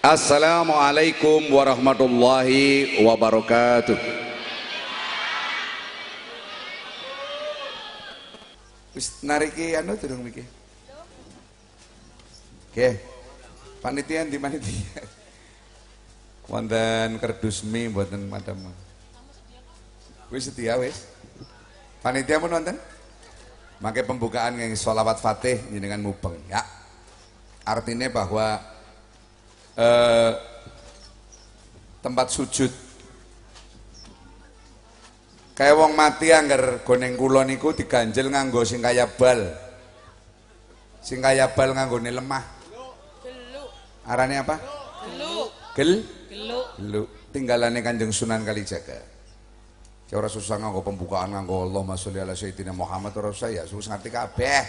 Assalamualaikum warahmatullahi wabarakatuh. Wis nariki anu durung miki. Oke. Panitia di panitia. Wonten kerdus mie mboten madam. Wis setia wis. Panitia pun wonten? Mangke pembukaan yang sholawat fatih dengan mubeng ya. Artinya bahwa eh, tempat sujud kayak wong mati anggar goneng kula niku diganjel nganggo sing kaya bal. Sing kaya bal nganggone lemah. Arane apa? Gelu. Gel? Gelu. Gelu. Tinggalane Kanjeng Sunan Kalijaga. Ya ora susah nganggo pembukaan nganggo Allahumma sholli ala sayyidina Muhammad ora usah ya susah ngerti kabeh.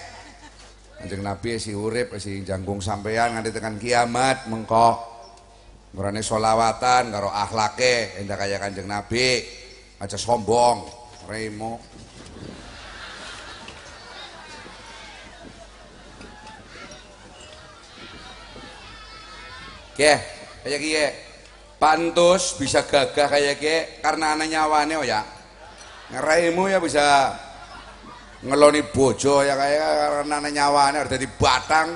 Kanjeng Nabi si urip si jangkung sampean nganti tekan kiamat mengko. Ngurane solawatan karo akhlake endah kaya Kanjeng Nabi. Aja sombong, remo. Oke, kayak gini pantus bisa gagah kayak gini karena anak nyawane oh ya ngeraimu ya bisa ngeloni bojo ya kayak karena anak nyawane harus jadi batang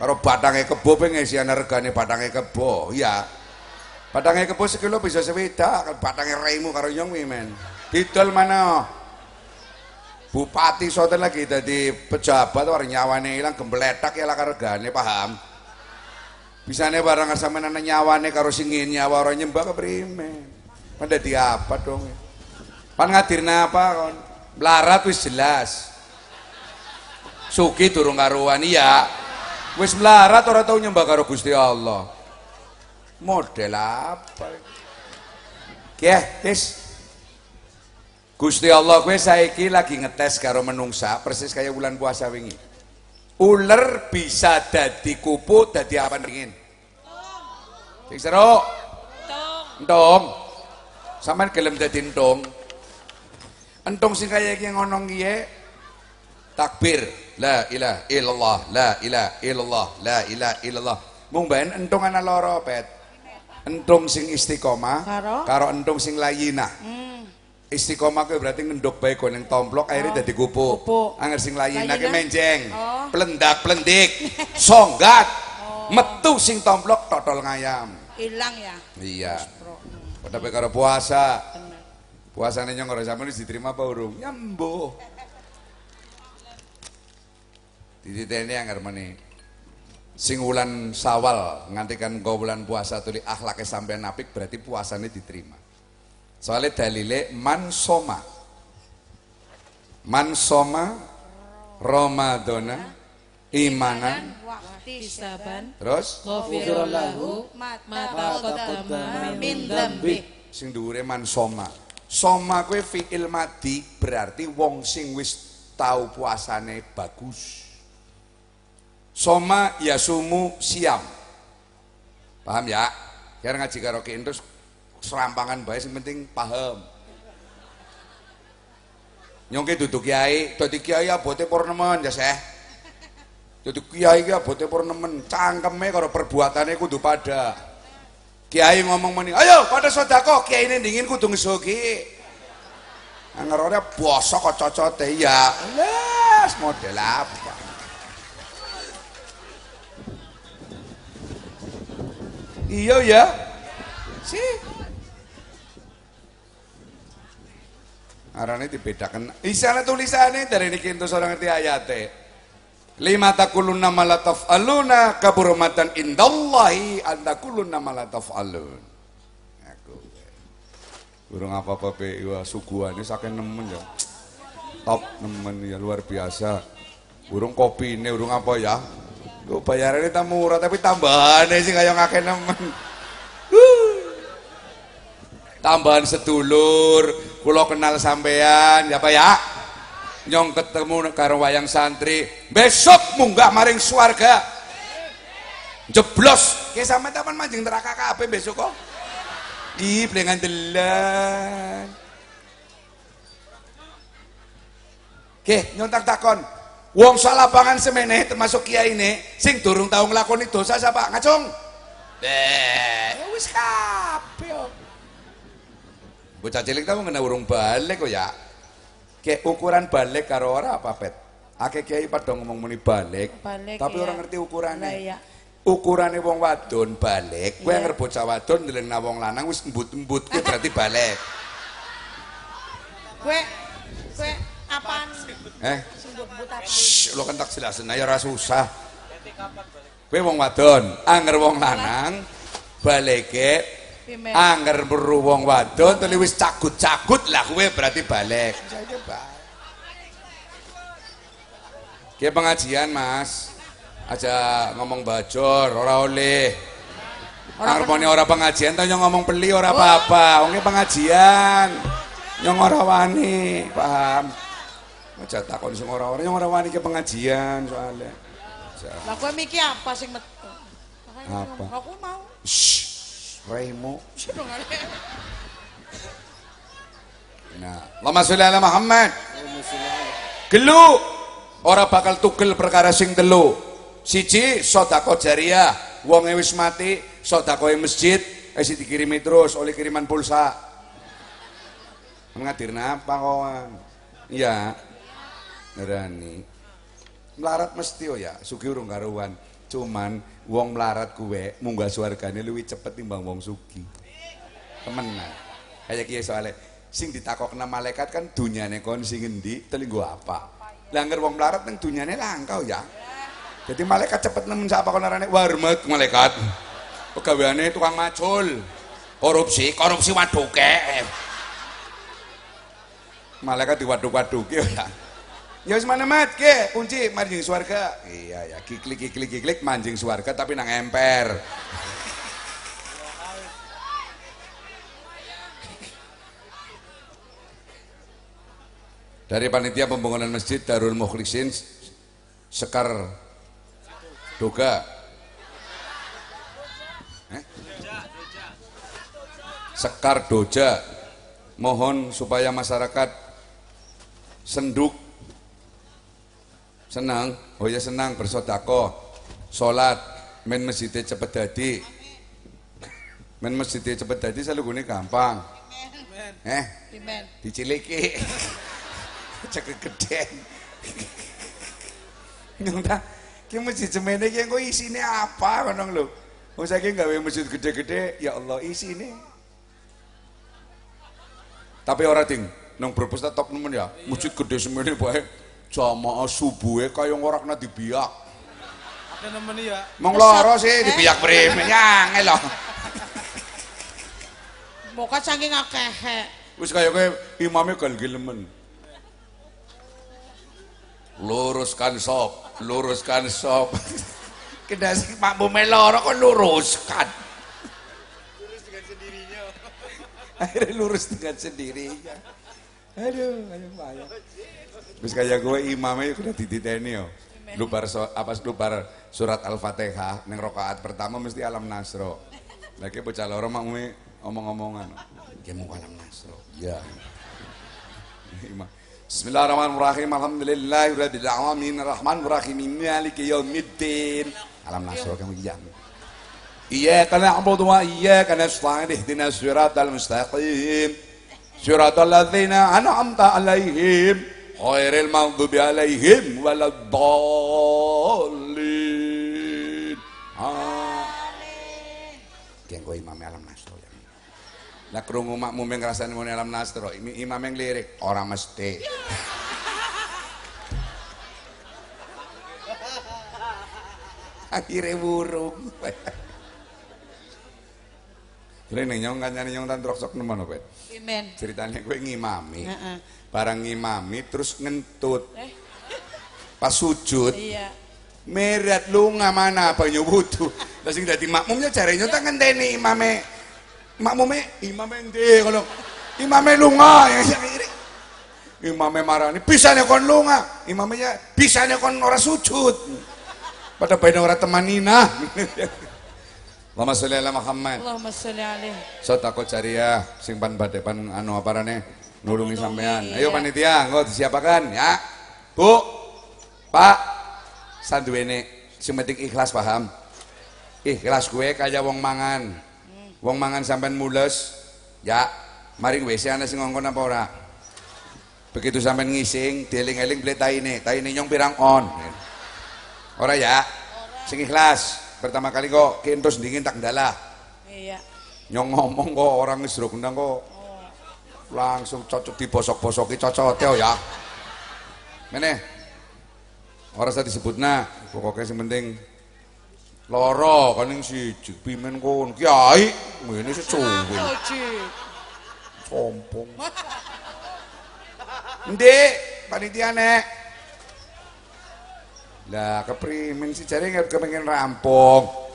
kalau batangnya kebo pengen sih anak regane batangnya kebo ya batangnya kebo sekilo bisa sepeda batangnya raimu karo nyong men didol mana bupati soten lagi jadi pejabat orang nyawane hilang gembletak ya lah regane paham Bisane barang sampean ana nyawane karo sing nyawa ora nyembah keprimen. Pan dadi apa dong? Pan ngadirna apa kon? Melarat wis jelas. Suki durung karuan iya. Wis melarat ora tau nyembah karo Gusti Allah. Model apa? Keh, wis. Gusti Allah kowe saiki lagi ngetes karo menungsa persis kayak bulan puasa wingi. Ular bisa dadi kupu dadi apa ringin? Sing seru. Entong. Sampeyan gelem dadi entong. Entong sing kaya iki ngono kiye takbir la ilaha illallah la ilaha illallah la ilaha illallah. Mung ben entong ana loro pet. Entong sing istiqomah Karo? karo entong sing layina. Hmm. Istiqomah kuwi berarti ngendok bae ning tomplok akhirnya dadi kupu. Angger sing layina ki Layina? menjeng. Oh. Plendak plendik. Songgat. Metu sing tomplok totol ngayam. Hilang ya. Iya. Tapi karo puasa, Bener. Puasane nyong ora sampeyan diterima apa urung? Nyembuh. Dititeni anggar meni. Sing wulan Sawal ngantikan kau bulan puasa tuli akhlake sampean apik berarti puasane diterima. Soalnya dalile man soma. Man soma Ramadana imanan Wakti saban. terus Ghafirallahu mata qaddama min dzambi. sing dhuwure man soma. Soma kuwi fi'il madi berarti wong sing wis tau puasane bagus. Soma yasumu siam. Paham ya? Biar ngaji karo terus serampangan bae sing penting paham. Nyongke duduk kiai, dadi kiai abote purnemen ya seh. Dadi kiai ki abote purnemen, cangkeme karo perbuatane kudu pada. Kiai ngomong meni, ayo pada sodako, kiai ini dingin kudu ngesogi. Ngerone bosok kok cocote ya. Les model apa? Iya ya. Sih. Arane dibedakan. Isane tulisane dari niki entus ora ngerti ayate. Lima takuluna ma la taf'aluna kaburmatan indallahi an takuluna ma la taf'alun. Aku. Burung apa-apa pe wah suguhane saking nemen ya. Top nemen ya luar biasa. Burung kopi ini, burung apa ya? Lu bayarannya tak murah tapi tambahannya sih kayak ngake nemen. Tambahan sedulur, kulo kenal sampean, ya Pak ya? Nyong ketemu karo wayang santri, besok munggah maring swarga. Jeblos, kayak sampe taman mancing neraka kabeh besok kok. Ih, blengan delan. Oke, nyontak takon. Wong salapangan semene termasuk kiai ini sing durung tau nglakoni dosa siapa? Ngacung. Eh, wis kabeh. Bocah cilik tau kena urung balik kok ya. Kayak ukuran balik karo ora apa pet? Akeh kiai padha ngomong muni balik, Balik, tapi iya. orang ngerti ukurannya. Lah, iya. Ukurane wong wadon balik, kowe Iya. anggere bocah wadon ndelengna wong lanang wis embut-embut kuwi berarti balik. Kue, kue apaan? Eh, shh, lo kan tak jelasin aja ora susah. Kowe wong wadon, angger wong lanang balike. Angger meru wong wadon tuli wis cagut-cagut lah kowe berarti balik. Saiki balik. Ki pengajian, Mas. Aja ngomong bajor, ora oleh. Harmoni ora pengajian nyong ngomong beli ora apa-apa. Wong pengajian. Nyong ora wani, paham? Aja takon sing ora ora nyong ora wani ki pengajian soalnya. Lah kue mikir apa sing metu? Apa? Aku mau. Shh, Ada. Nah, Allahumma sholli ala Muhammad. Gelu ora bakal tugel perkara sing telu. Siji sedekah jariah, wong wis mati, sedekah masjid, eh si dikirimi terus oleh kiriman pulsa. Mengadirna apa kawan? Iya. Ngerani. Melarat mesti oh ya, sugi urung karuan. Cuman wong melarat kuwe munggah swargane luwih cepet timbang wong sugi. Temenan. Kayak kiye soalnya sing ditakokna malaikat kan dunyane kon sing endi, telinggo apa. Lah angger wong melarat nang dunyane langkau ya. Jadi malaikat cepet nemen sapa kon arane warmet malaikat. Pegaweane tukang macul. Korupsi, korupsi waduke. Malaikat diwaduk-waduki ya. Ya wis mana mat ke kunci manjing swarga. Iya ya, kiklik kiklik kiklik manjing swarga tapi nang emper. Dari panitia pembangunan masjid Darul Mukhlisin Sekar Doga Eh? Sekar Doja mohon supaya masyarakat senduk senang oh ya senang bersodako sholat. Main masjidnya cepet dadi. Main masjidnya cepet dadi selalu gini gampang eh? Diciliki cek gede. Nyong ta ki masjid semene ki engko isine apa ngono lho? Wong saiki gawe masjid gede-gede ya Allah isine. Tapi ora ting nang Brebes ta top nemen ya masjid gede semene bae jamaah subuhe kaya ora kena dibiak Ada nemen ya. mong loro sih dibiak prime nyangel lho Moka saking akeh. wis kaya kowe imame gal gilemen luruskan sop luruskan sop. Kena sing makmume loro kok luruskan. Lurus dengan sendirinya. Akhirnya lurus dengan sendirinya. Aduh ayo ayo Terus kayak gue imamnya kena dititeni yo. Lu bar so, apa lu bar surat Al-Fatihah neng rokaat pertama mesti alam nasro. Lagi bocah loro makmume omong-omongan. Dia mau alam nasro. Ya. Imam. Bismillahirrahmanirrahim. Alhamdulillahirabbil alamin. Arrahmanirrahim. Maliki yaumiddin. Alam nasro kamu jam. إياك نعبد وإياك نستعين اهدنا الصراط المستقيم صراط الذين أنعمت عليهم ghairil maghdubi alaihim waladdallin amin kengko imam alam nastro ya lah krungu makmum ngrasani muni alam nastro ini imam yang lirik orang mesti akhirnya burung Jadi nyong kan nyong tan sok nemen apa? Ceritanya gue ngimami. Heeh. Barang ngimami terus ngentut. Eh, Pas sujud, iya. merat lu mana apa nyubutu. Lah sing dadi makmumnya nyong tak ngenteni imame. Makmume imame endi kalau imame lunga ya. Imame marani bisane kon lunga. Imamnya bisane kon ora sujud. Pada bae ora temanina. Allahumma sholli ala Muhammad. Allahumma sholli alaih. Sotako jariah sing pan badhe pan anu aparane nulungi sampean. Ayo panitia, engko disiapakan ya. Bu. Pak. Sanduwene sing penting ikhlas paham. ikhlas gue kaya wong mangan wong mangan sampean mules ya maring WC ana sing ngongkon apa ora begitu sampean ngising dieling-eling beli taine taine nyong pirang on ora ya sing ikhlas pertama kali kok kentus dingin tak ndalah Iya. nyong ngomong kok orang wis kok langsung cocok dibosok-bosoki cocote ya. Meneh? Ora usah disebutna pokoknya sing penting loro kan yang siji pimen kon kiai ngene secuwi Oji. sombong. Ndek panitia nek. Lah keprimen si jare nggak kepengen rampung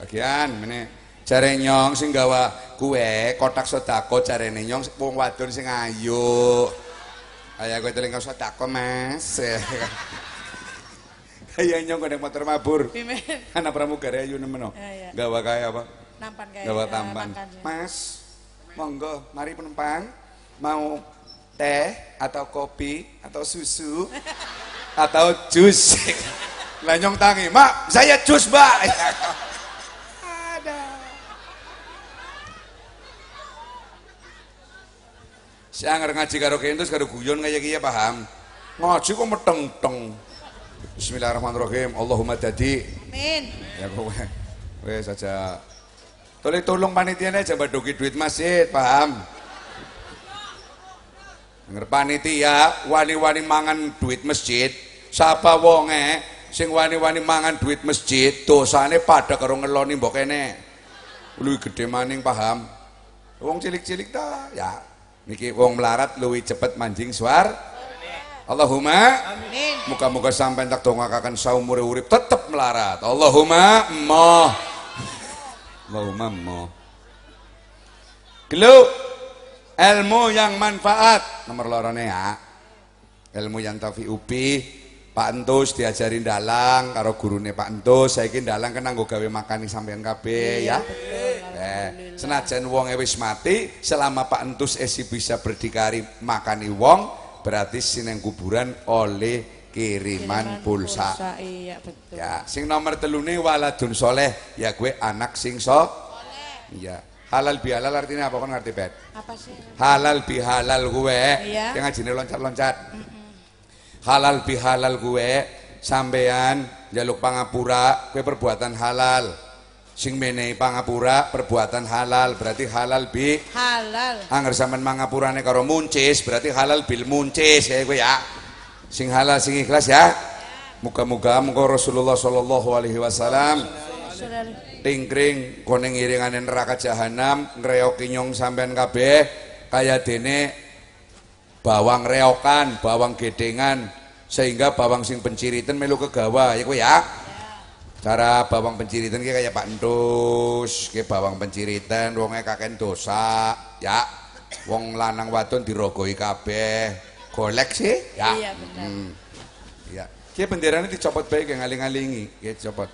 bagian meneh jare nyong sing gawa kue kotak sedako jarene nyong wong wadon sing ayu. Ayo kowe teling sedako Mas. Kayak nyong kodeng motor mabur. Anak pramugari ayu nemen no. Iya, iya. gawa kaya apa? Nampan kayak gawa eh, tampan. mas monggo mari penumpang. Mau teh atau kopi atau susu atau jus. Lah nyong tangi mak saya jus mbak si anger ngaji karo kentus karo guyon kayak gini paham? Ngaji kok meteng-teng. Bismillahirrahmanirrahim. Allahumma dadi. Amin. ya kowe wes saja. Tolong tolong panitia aja badoki duit masjid paham? Denger panitia wani-wani mangan duit masjid. Sapa wonge sing wani-wani mangan duit masjid dosane pada karo ngeloni mbok kene. Luwih gede maning paham? Wong cilik-cilik ta ya niki wong melarat luwih cepet manjing suar Allahumma Amin. Muka-muka sampai tak dongakakan saumur urip tetap melarat. Allahumma mo. Allahumma mo. Gelu ilmu yang manfaat nomor lorone ya. Ilmu yang tafi upi Pak Entus diajarin dalang karo gurune Pak Entus saiki dalang kena nggo gawe makani sampean kabeh ya. Eh, senajan wong wis mati selama Pak Entus esi bisa berdikari makani wong berarti sineng kuburan oleh kiriman, pulsa. Iya betul. Ya, sing nomor telune waladun soleh ya gue anak sing so. Iya. Halal bihalal artinya apa kan ngerti bet? Apa sih? Halal bihalal gue. Iya. Yang ngajine loncat-loncat. Halal bihalal gue sampean jaluk pangapura gue perbuatan halal. Sing menehi pangapura perbuatan halal berarti halal bi Halal. Angger sampean mangapurane karo muncis berarti halal bil muncis ya kowe ya. Sing halal sing ikhlas ya. Muga-muga muga Rasulullah sallallahu alaihi wasallam tingkring koneng iringane neraka jahanam ngreoki nyong sampean kabeh kaya dene bawang reokan, bawang gedengan sehingga bawang sing penciritan melu kegawa ya kowe ya. Cara bawang penciritan ki kayak Pak Entus, ki bawang penciritan wonge kaken dosa, ya. Wong lanang wadon dirogoi kabeh. Golek sih, ya. Iya, benar. Hmm. Iya. Ki benderane dicopot bae kayak ngaling-ngalingi, ki dicopot.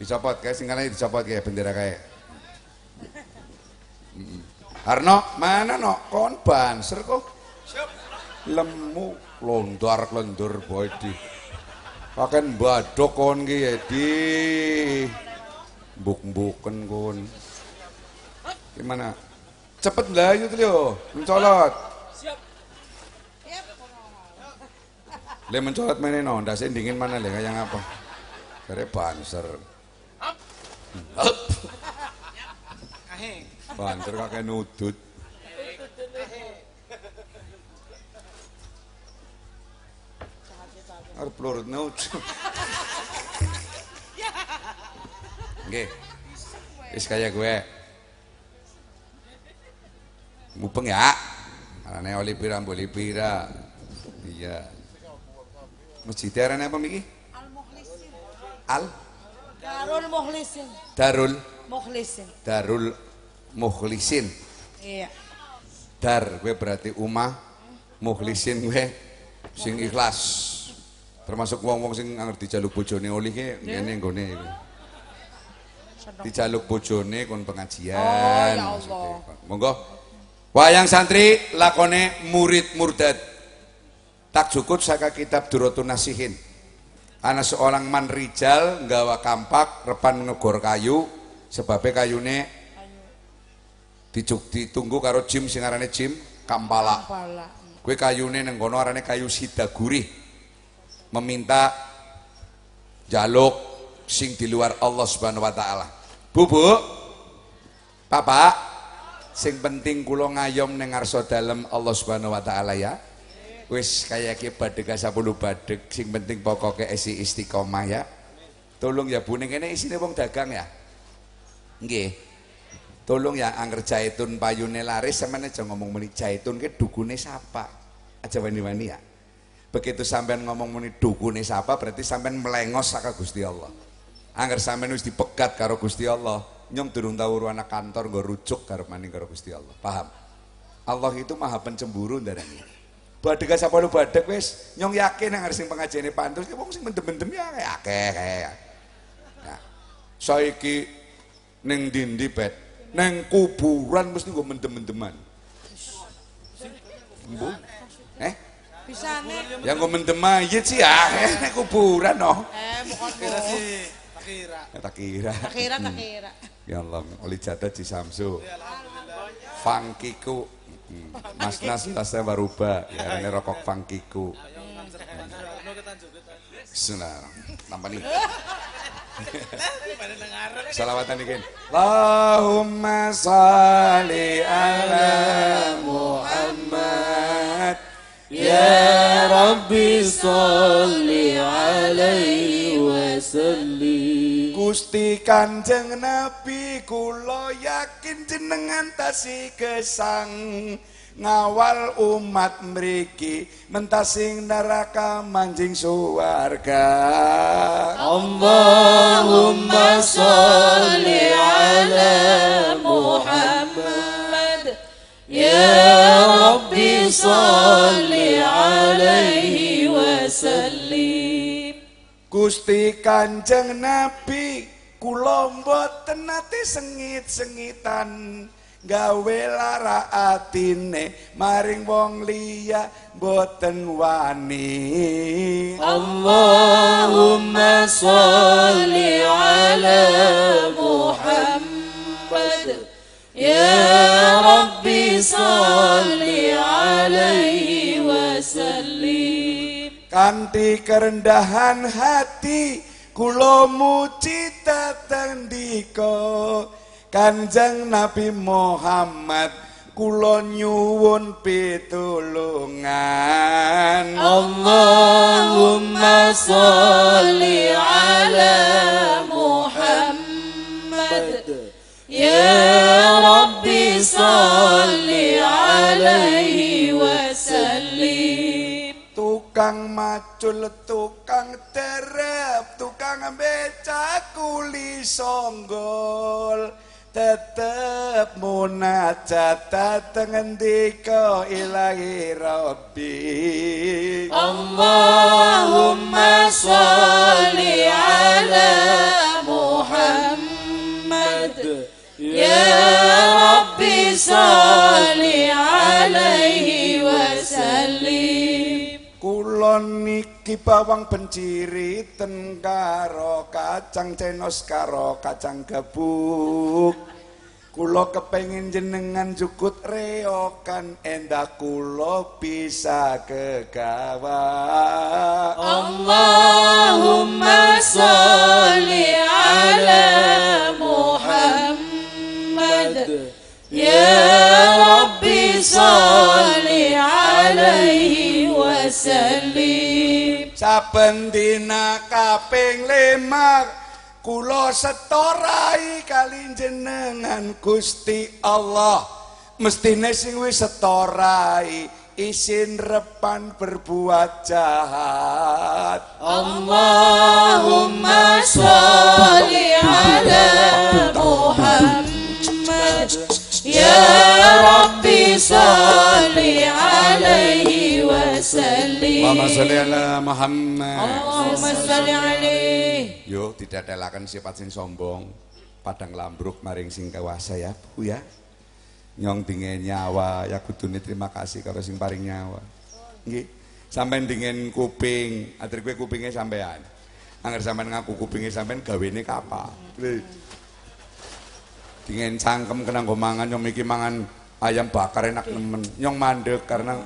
Dicopot kayak sing kalane dicopot kayak bendera kayak. Mm-mm. Arno, mana no? Kon banser kok. Lemu londar lendur body. Pakai badok kon ki ya di buk-buken kon. Gimana? Cepet melayu tuh yo, mencolot. Le mencolot mana no, ndase dingin mana le kayak apa? Kare banser. Hup. Banser kakek nudut. Pelurut naut. Nggih. Wis kaya gue. Mupeng ya. Arane oli pira mboli pira. Iya. Masjid arane apa miki? Al Mukhlisin. Al Darul Mukhlisin. Darul Mukhlisin. Darul Mukhlisin. Iya. Dar gue berarti umah mukhlisin gue sing ikhlas. Termasuk wong-wong sing ngerti dijaluk bojone oli ki ngene nggone. Dijaluk bojone kon pengajian. Oh, ya Allah. Monggo. Wayang santri lakone murid murdad. Tak cukup saka kitab Durotun Nasihin. Ana seorang man rijal nggawa kampak repan ngegor kayu sebabnya kayune dicuk ditunggu karo jim sing arane jim kampala. Pala. Kue kayune neng kono arane kayu sidaguri. Meminta jaluk sing di luar Allah Subhanahu wa taala. Bu, Bu. Bapak, sing penting kula ngayom ning ngarsa dalem Allah Subhanahu wa taala ya. Wis kaya ki badhe ka 10 badhek, sing penting pokoke isi istiqomah ya. Tolong ya Bu ning kene isine wong dagang ya. Nggih. Tolong ya angger jaitun payune laris sampeyan aja ngomong muni jaitun ke dukune sapa. Aja wani-wani ya. Begitu sampean ngomong muni dukune sapa berarti sampean melengos saka Gusti Allah. Angger sampean wis dipegat karo Gusti Allah, nyong durung tau uru anak kantor nggo rujuk karo maning karo Gusti Allah. Paham? Allah itu maha pencemburu ndarani. Badhe sapa lu badhek wis nyong yakin nang sing pengajene pantus ki wong sing mendem-mendem ya akeh kae. Ya. Saiki ning ndi pet? Neng kuburan mesti nggo mendem-mendeman. Bu? Eh? Bisa nih. Yang nggo mendem mayit sih ya, nek kuburan no. Eh, bukan Kira bu. sih, tak kira. Ya, tak kira. Tak kira, tak kira. Ya Allah, oli jatuh di Samsu. Funkiku. Hmm, Mas Nas tasnya baruba, ya ini rokok funkiku. Sudah, tambah nih. Salawatan nih Allahumma salli ala Muhammad يا ربي صل عليه وسلم Gusti Kanjeng Nabi kula yakin jenengan tasi gesang ngawal umat mriki mentasing neraka manjing suwarga اللهم صل Gusti Kanjeng Nabi kula mboten nate sengit-sengitan gawe lara atine maring wong liya mboten wani. Allahumma sholli ala Muhammad. Ya rabbi sholli alaihi wasallam. kanthi kerendahan hati kula muji dhateng dika Kanjeng Nabi Muhammad kula nyuwun pitulungan. Allahumma sholli ala Muhammad. Ya rabbi sholli alaihi tukang macul tukang derep tukang becak kuli songgol. Tetep munajat dateng endika ilahi rabbi. Allahumma sholli ala Muhammad. Ya rabbi sholli alaihi wa sallim. kula niki bawang benciri ten karo kacang cenos karo kacang gebuk Kula kepengin jenengan jukut reokan endah kula bisa kegawa Allahumma sholli ala Muhammad. Ya Rabbi sholli saben dina kaping lemar kula setorai kali jenengan Gusti Allah. Mestine sing wis setorai isin repan berbuat jahat. Allahumma sholli ala Muhammad. يا ربي صل عليه وسلم Allahumma sholli ala Muhammad اللهم صل عليه Yuk tidak telakan sifat sing sombong Padang lambruk maring sing kawasa ya Bu ya Nyong dingin nyawa ya kudune terima kasih kalau sing paring nyawa Nggih Sampeyan dingin kuping, atur kowe kupinge sampean. Angger sampean ngaku kupinge sampean gawene kapal. Dingin cangkem kena nggo mangan nyong iki mangan ayam bakar enak nemen. Nyong mandek karena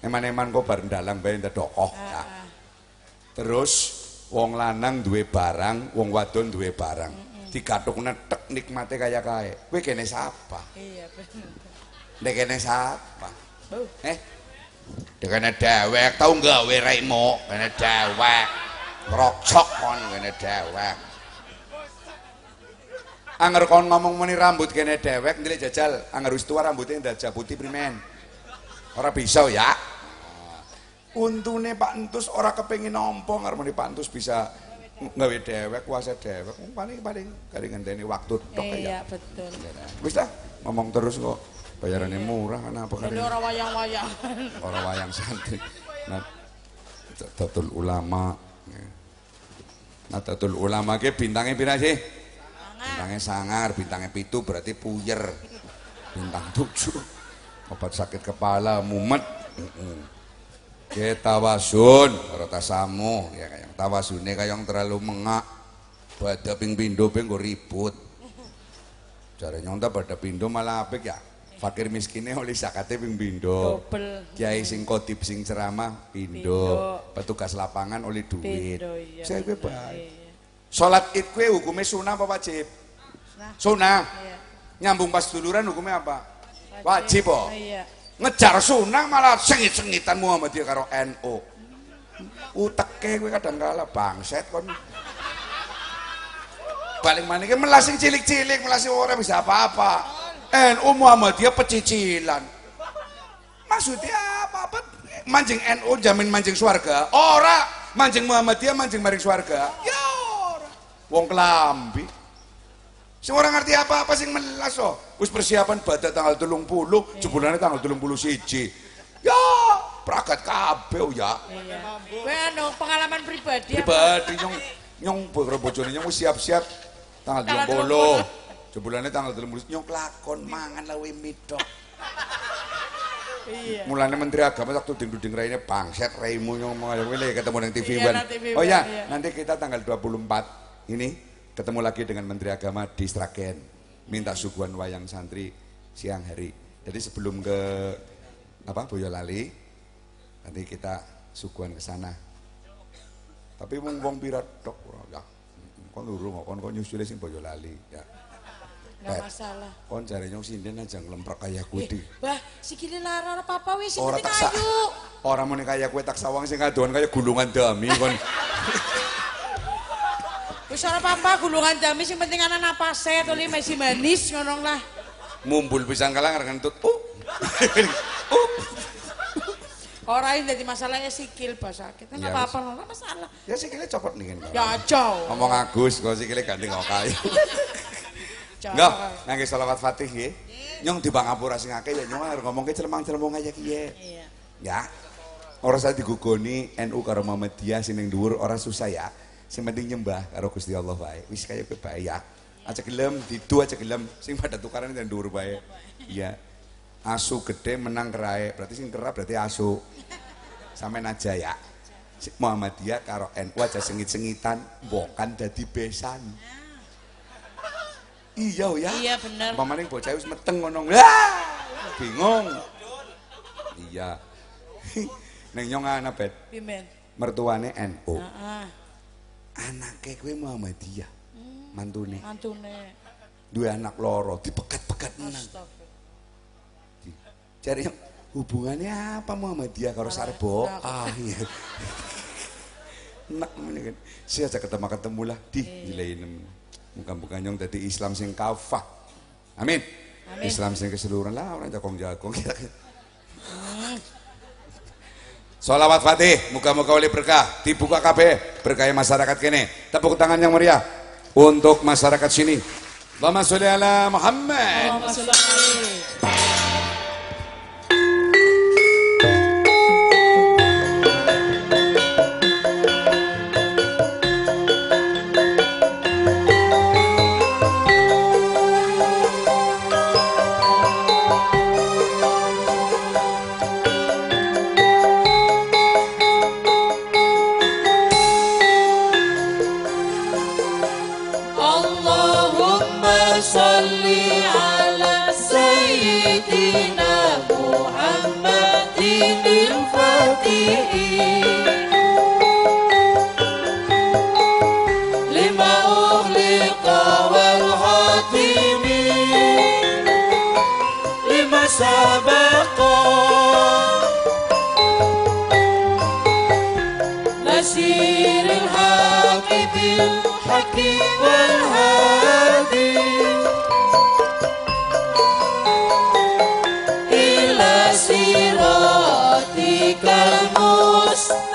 eman-eman kok bar ndalang bae ndedokoh. Ya. Terus wong lanang duwe barang, wong wadon duwe barang. Digathukne tek nikmate kaya kae. Kowe kene sapa? Iya bener. Nek kene sapa? Eh? Kene dewek tau gawe raimu, kene dewek. Ngroksok kon kene dewek. Anger kon ngomong muni rambut kene dewek ndelik jajal, anger wis tuwa rambutnya ndajak putih primen. Ora bisa ya. Untune Pak Entus ora kepengin nampa ngarep Pak Entus bisa nggawe dewek kuasa dewek paling paling kali ngenteni waktu tok ya. Iya betul. Wis lah ngomong terus kok bayarannya murah kan apa kali Jadi orang wayang-wayang. orang wayang santri nah Ulama Nadatul Ulama ke bintangnya pira sih bintangnya sangar bintangnya pitu berarti puyer bintang tujuh obat sakit kepala mumet ke tawasun ora tasamu ya kayak tawasune kayak yang terlalu mengak pada ping pindo ping ribut Jare nyonta pada pindo malah apik ya. Fakir miskinnya oleh zakate ping pindo. Kiai sing kotip sing ceramah pindo. Petugas lapangan oleh duit. Iya. Saya baik. Salat Id kuwi hukumnya sunah apa wajib? Sunah. Iya. Nyambung pas duluran hukumnya apa? Wajib po. Iya. Ngejar sunah malah sengit-sengitan Muhammadiyah karo NU. Uteke kowe kadang kala bangset kon. Paling mana ki melas sing cilik-cilik, melas sing ora bisa apa-apa. NU Muhammadiyah pecicilan. Maksudnya apa? apa? Mancing NU jamin mancing swarga. Ora, mancing Muhammadiyah mancing maring swarga. Ya. Wong kelambi. Sing ora ngerti apa-apa sing melas oh. Wis persiapan badak tanggal 30, jebulane tanggal 31. Ya, pragat kabeh oh, ya. Iya. Kowe anu pengalaman pribadi apa? Pribadi nyong nyong karo bojone nyong siap-siap tanggal Tanggal 30. Jebulane tanggal 30 nyong kelakon mangan lawe midok. Iya. Mulane Menteri Agama waktu ding-ding raine bangset raimu nyong mau ketemu nang TV Iya, One. TV Oh ya, iya. nanti kita tanggal 24 ini ketemu lagi dengan Menteri Agama di Sragen. Minta suguhan wayang santri siang hari. Jadi sebelum ke apa Boyolali nanti kita suguhan ke sana. Tapi wong wong pirat tok ya. Kon luru kon kon nyusule sing Boyolali ya. Enggak Eh. masalah. Kon jare nyong sinden aja nglemprak kaya kuwi di. Bah, sikile lara ora apa-apa wis sing penting ayu. Ora muni kaya kue tak sawang sing kadoan kaya gulungan dami kon. Wis ora apa-apa gulungan jami sing penting ana napase to li masih manis ngono lah. Mumbul pisan kalang ngentut. Uh. uh. Ora ini dadi masalah ya sikil bah sakit. Enggak Iya, apa-apa ora masalah. Ya sikile copot nih kan. Ya jauh. Ngomong Agus kok sikile ganti kayu. Enggak, nangge selawat Fatih nggih. Nyong di Bangapura sing akeh ya nyong arep ngomongke celemang-celemong aja kiye. Iya. Ya. Ora saya digugoni NU karo Muhammadiyah sing ning dhuwur ora susah ya. Sing penting nyembah karo Gusti Allah wae. Wis kaya kowe bae ya. Aja gelem, didu aja gelem sing pada tukaran dan dhuwur bae. Iya. Asu gede menang kerae, berarti sing kerap berarti asu. Sampean aja ya. Muhammadiyah karo NU aja sengit-sengitan, bokan dadi besan. Iya oh ya. Iya bener. Pamane bocah wis meteng ngono. Bingung. Iya. Neng nyong ana bet Pimen. mertuane NU. Heeh. Anake kowe Muhammadiyah. Mantune. Mantune. Duwe anak loro dipekat-pekat menang. Cari hubungannya apa Muhammadiyah karo Sarbo? Ah iya. Nak ngene kan. Si aja ketemu-ketemu lah di dilain. Muka-muka nyong dadi Islam sing kafah. Amin. Amin. Islam sing keseluruhan lah orang jagong-jagong kita. Salawat Fatih, muka-muka oleh berkah, dibuka kabeh berkah masyarakat kene. Tepuk tangan yang meriah untuk masyarakat sini. Allahumma sholli ala Muhammad. Allahumma sholli المستقيم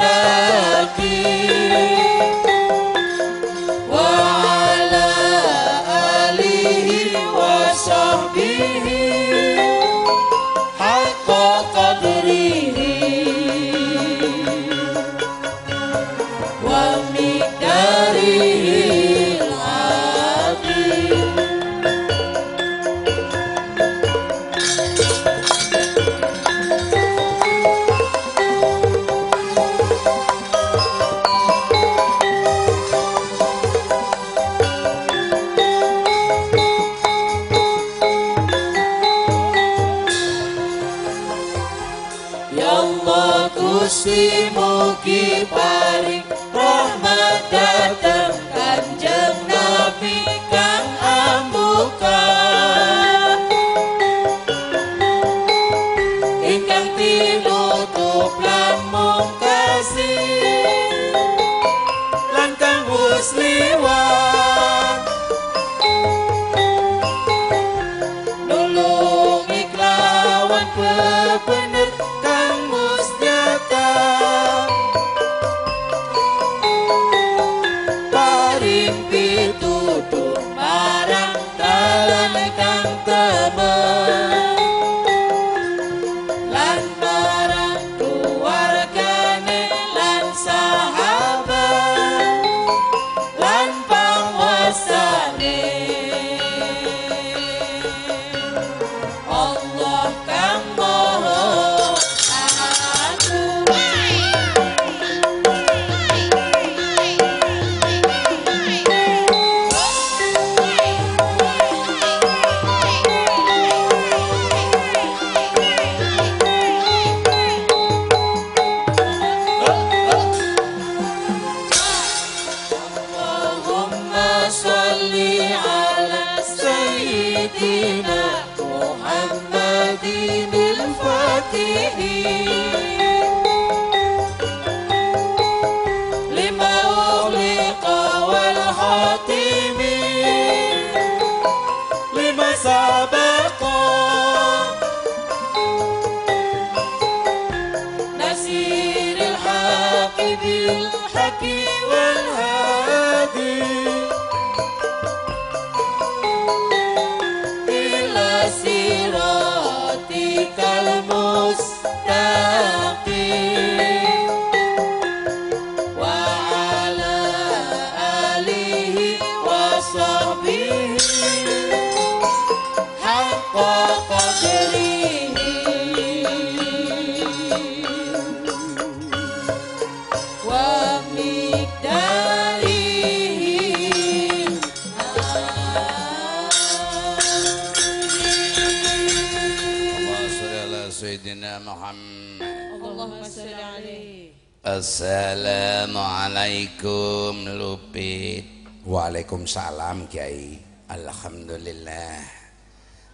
Assalamualaikum Lupit Waalaikumsalam Kiai Alhamdulillah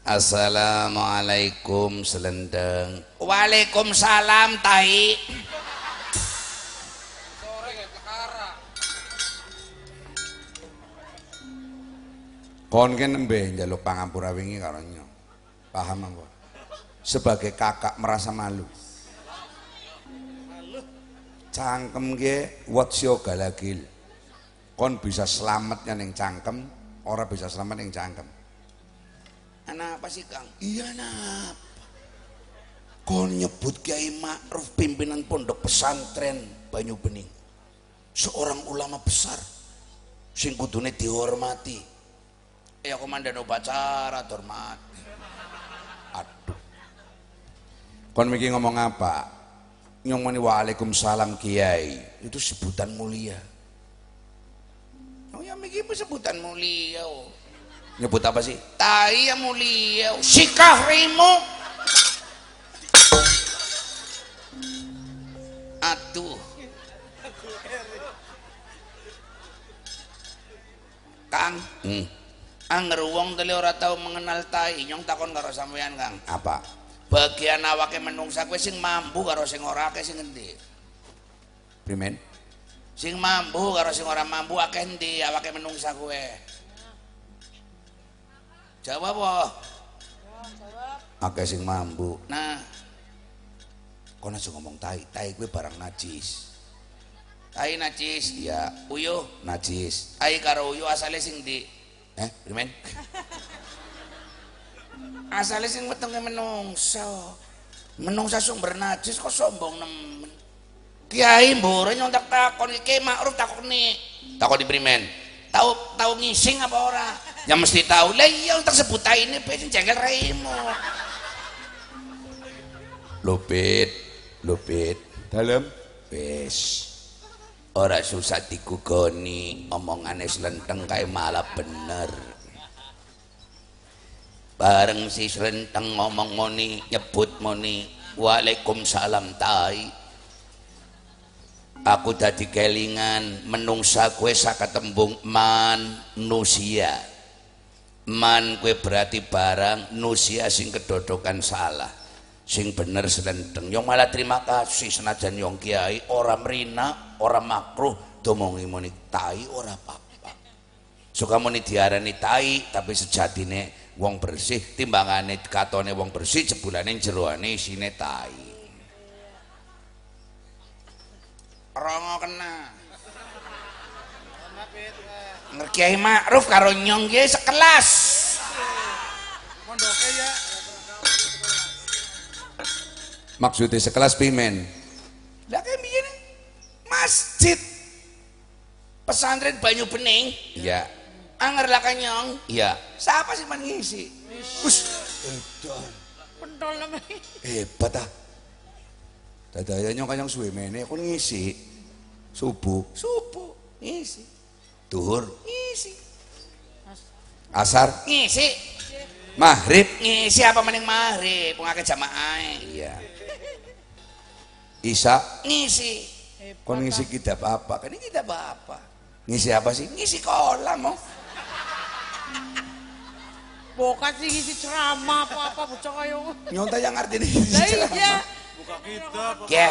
Assalamualaikum Selendeng Waalaikumsalam Tai Kon ki nembe njaluk pangampura wingi karo. Paham apa? Sebagai kakak merasa malu. Cangkem ge what's your galagil. Kon bisa selamatnya ning cangkem, ora bisa selamat ning cangkem. Anak apa sih Kang? Iya nap. Kon nyebut Kiai Ma'ruf pimpinan pondok pesantren Banyu Bening. Seorang ulama besar sing kudune dihormati. Ya komandan upacara hormat. Aduh. Kon mikir ngomong apa? Nyomoni waalaikumsalam kiai. Itu sebutan mulia. Oh ya mikir apa sebutan mulia. Oh. Nyebut apa sih? Tai yang mulia. oh. Sikah rimo. Aduh. Kang. Hmm. Anger wong tadi ora tahu mengenal tai, nyong takon karo sampean Kang. Apa? Bagian awake menungsa kuwi sing mampu karo sing ora akeh sing endi Primen? sing mampu karo sing ora mampu akeh endi awake menungsa kuwe jawab apa Akeh sing mampu. nah Kono aja ngomong tai, tai kuwi barang najis. tai najis Iya, uyuh najis. tai karo uyuh asale sing di Eh, primen? asale sing wetenge menungsa. Menungsa sumber najis kok sombong nemen. Kiai mbore nyontak takon iki makruf takoni takoni primen tahu tahu ngising apa ora? Ya mesti tahu lah iya untuk sebut ini pe sing jengkel raimu Lupit, lupit. dalam Wis. Ora susah digugoni, omongane slenteng kae malah bener. Bareng si Slenteng ngomong moni nyebut moni Waalaikumsalam tai. Aku dadi kelingan menungsa kue saka tembung manusia man kue berarti barang nusia sing kedodokan salah. Sing bener Slenteng yang malah terima kasih senajan yang kiai. Ora merina ora makruh domongi moni tai ora apa-apa. Suka muni diarani tai tapi sejatine wong bersih timbangane katone wong bersih jebulane jeroane isine tai. Rongo kena. Ngerkiai ma'ruf karo nyong kiai sekelas. Ya. Maksudnya sekelas pimen. lah kayak begini masjid. Pesantren Banyu Bening. Ya, anger lah nyong. Iya. Siapa sih man ngisi Us, Pentol namanya. hebat ah. Dadayanya kanyang suwe mene kon ngisi. Subuh, subuh ngisi duhur, ngisi asar, ngisi maghrib. ngisi apa mending maghrib pengake jamaah Iya. Isa, ngisi kon ngisi kitab apa? Kan ini kitab apa? Ngisi apa sih? ngisi kolam oh. Bokat sih ngisi ceramah apa-apa bocah kayo. Nyonta yang ngerti nih. Lah iya. Buka kitab. ya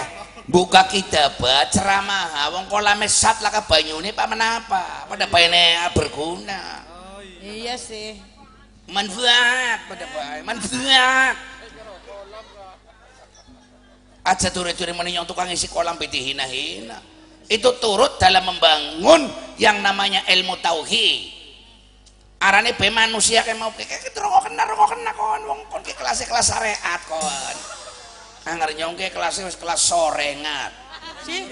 buka kitab ceramah wong kolame sat lah ke banyune pak menapa pada bayane berguna Iya sih. manfaat pada bae manfaat aja turi-turi meninjau tukang isi kolam piti hina-hina itu turut dalam membangun yang namanya ilmu tauhid arane be manusia kayak mau kayak gitu rokok kena rokok kena kon. Wong kon ke kelas kelas syariat kon. Anger nyong ke kelas kelas sorengat. Sih,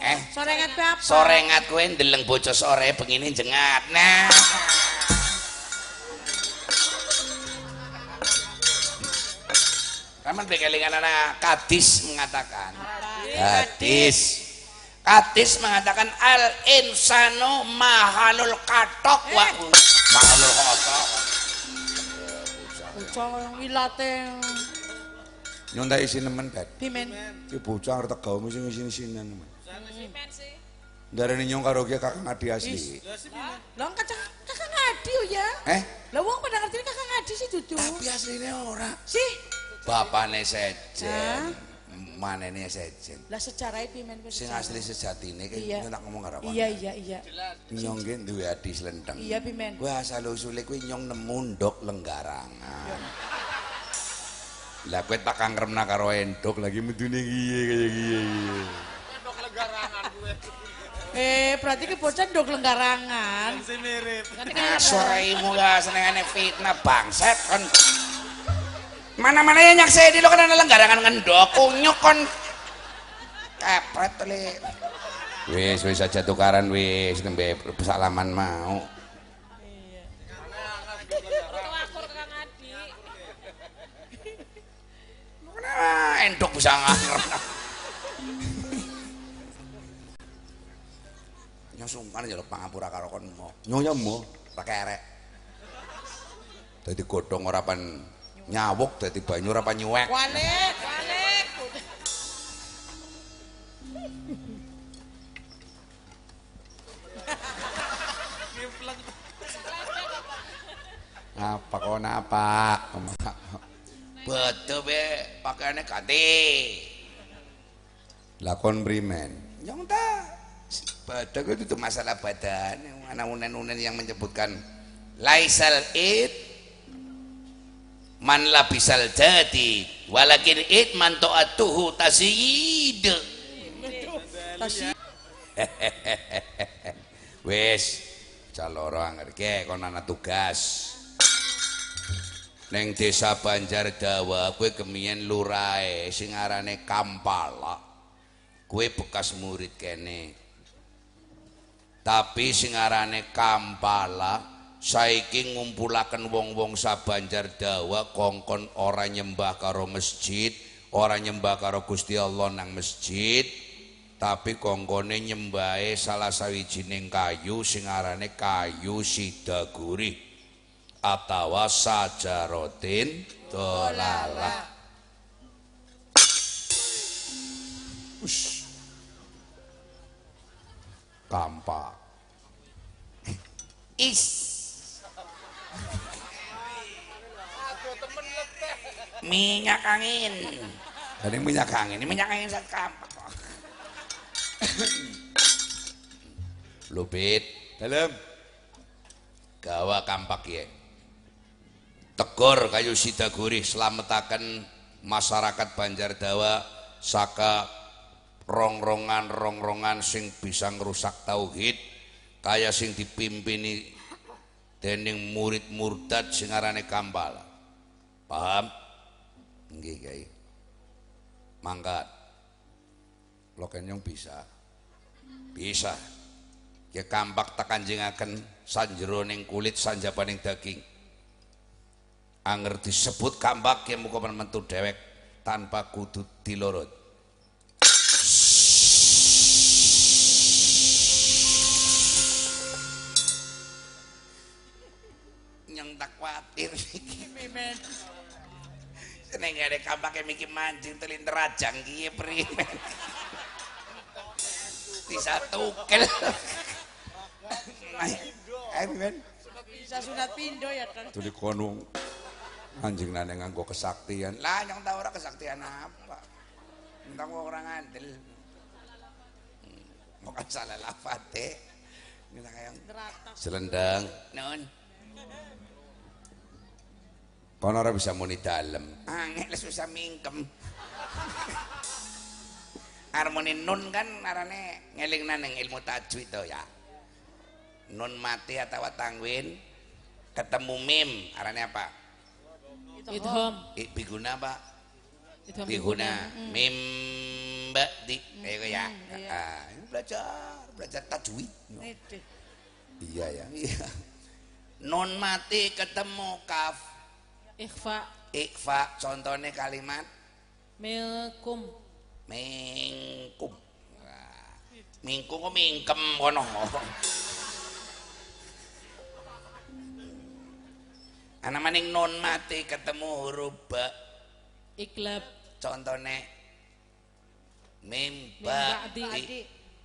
eh? Sorengan pe apa? sorengat kowe ndeleng bocah sore pengine jengat. Nah. Raman bekelingan anak kadis mengatakan. Hadis hadis mengatakan al insanu mahalul katok wa mahalul katok Bocah wilate. Nyonta isi nemen bet. Pimen. Ki bocah arep tegawe mesti ngisi-ngisinan nemen. Darane nyong karo ki kakak ngadi asli. Lah kakak kakak ngadi oh ya. Eh, Lah wong pada ngerti kakak ngadi sih dudu. tapi asline ora. Sih. Bapane sejen. Manene sejen. Lah sejarah pimen wis. Sing asli sejatine ki Iya. tak ngomong karo Iya iya iya. Nyong ki duwe adi slenteng. Iya pimen. Kuwi asal usule kuwi nyong nemu ndok lenggarangan. Lah kowe tak kangremna karo endok lagi medune kiye kaya kiye. Eh, berarti ke bocah ndok lenggarangan. Si mirip. nah soraimu lah senengane fitnah bangset kon mana-mana yang nyaksai di lo kan ada lenggarangan ngendok. Kunyuk kon. Kepret li. Wis wis aja tukaran wis. Nembe salaman mau. Nah, endok bisa ngarep Nyong sungkan njaluk pangapura karo kon mo. Nyong ya mo, tak kerek. Dadi godhong ora pan nyawuk dadi banyu ora pan nyuwek. Walik, walik. Apa kon apa? Betul be, pakaiannya kati. Lakon primen. Yang tak. Badak itu masalah badan. Mana unen-unen yang menyebutkan laisal id man labisal jadi walakin id man to'atuhu tasyid wis caloro angerke kon ana tugas. Neng desa Banjar Dawa kowe kemiyen lurae sing arane Kampala. Kowe bekas murid kene. Tapi sing arane Kampala saiki ngumpulaken wong-wong sabanjar dawa kongkon ora nyembah karo masjid ora nyembah karo Gusti Allah nang masjid tapi kongkone nyembahe salah sawijining kayu sing arane kayu sidaguri atawa sajarotin dolala Kampak. is minyak angin Ini minyak angin. ini minyak angin kampak lupit Dalam. gawa kampak ya tegor kayu sidaguri selametaken masyarakat Banjar Dawa saka rong-rongan rong-rongan sing bisa ngerusak tauhid kaya sing dipimpini dening murid murtad sing arane Kambala paham? Nggih Kyai mangkat. Lo kenyong bisa. bisa. Ya kampak tak kanjengaken sanjeroning kulit sanjabaning daging. Anger disebut kampak ya muka mentu dewek tanpa kudu dilorot Mimen. seneng ada kampak yang mikir mancing telin rajang kiye primen bisa tukel Eh, men. Bisa sunat pindo ya kan. Itu di konung. Anjing nane nganggo kesaktian. lah yang tahu orang kesaktian apa entah gua orang andel mau kan salah lafate selendang non Kono ora bisa muni dalem. angel susah mingkem. Harmoni nun kan arane ngeling nang ilmu tajwid to ya. Nun mati atau tangwin ketemu mim arane apa? Idhom. Biguna pak? Idhom biguna. mim ba'di kayak ya. Iya. ah, belajar belajar tajwid. Iya ya. iya. Nun mati ketemu kaf Ikhfa. ikfa contohnya kalimat. Milkum. mingkum. Mingkum kok mingkem kono anak maning non mati ketemu huruf ba. Iklab. contohnya mim ba.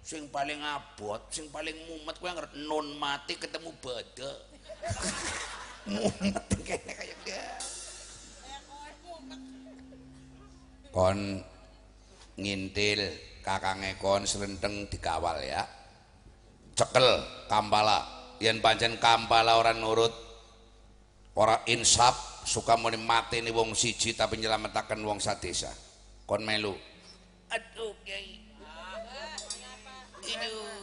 sing paling abot sing paling mumet kuwi ngerti non mati ketemu bada kon ngintil kakange kon selenteng dikawal ya. Cekel kampala. Yen pancen kampala ora nurut ora insaf suka muni mati nih wong siji tapi nyelametaken wong sadesa. Kon melu. Aduh kiai. Aduh,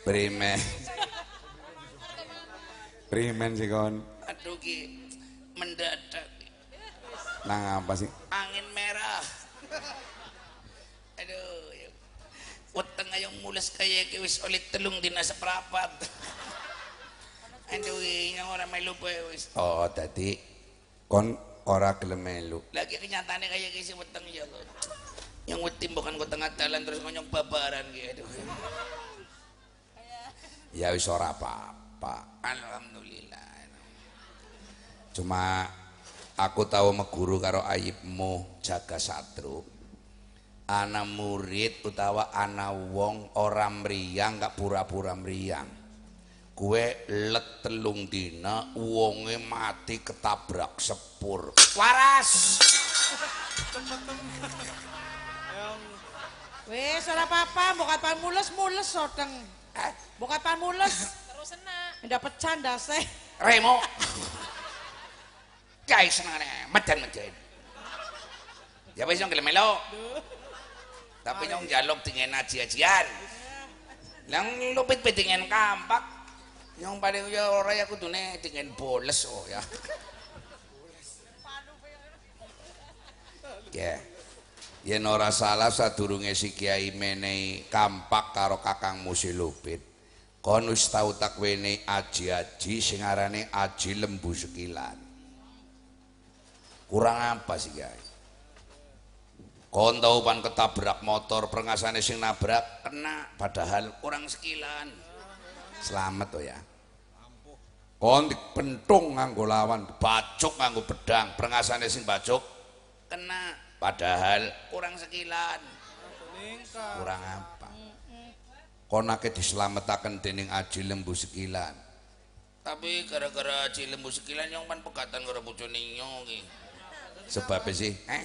Primen. Primen sih kon. Aduh ki mendadak Nang apa sih? angin merah. Aduh, ya. Weteng ayong mulas kaya ki wis oleh telung dina seprapat. Aduh, yang orang melu wis. Oh, tadi kon ora gelem melu. Lagi kenyataannya kayak gini weteng ya Allah. Yang wetim bukan ke tengah jalan terus ngonyong babaran gitu. Ya wis ora apa-apa. Alhamdulillah. Cuma aku tahu meguru karo ayibmu jaga satru ana murid utawa ana wong ora mriyang gak pura-pura mriyang kue let telung dina wonge mati ketabrak sepur waras Wis ora apa-apa, mbok kapan mules-mules sodeng. eh Mbok kapan mules. Terus enak. Ndak pecah ndase. Remo Kai senengane medan-medan. Ya wis yang melo. Tapi nyong jaluk dengan aji-ajian. Lang lupit pe dengan kampak. Nyong paling ya ora ya kudune dengan boles oh ya. Ya. Yen ora salah sadurunge si Kiai menehi kampak karo Kakang Musi Lupit. Kon wis tau tak wene aji-aji sing arane aji lembu sekilan. Kurang apa sih, Kiai? Kon tau pan ketabrak motor prengasane sing nabrak kena padahal kurang sekilan. Selamat to ya. Kon dipentung nganggo lawan, bacuk nganggo pedang, prengasane sing bacuk kena padahal kurang sekilan. Kurang apa? konake dislametaken dening Aji Lembu Sekilan. Tapi gara-gara Aji Lembu Sekilan yang pan pegatan karo bojone nyong iki. Sebab sih, eh?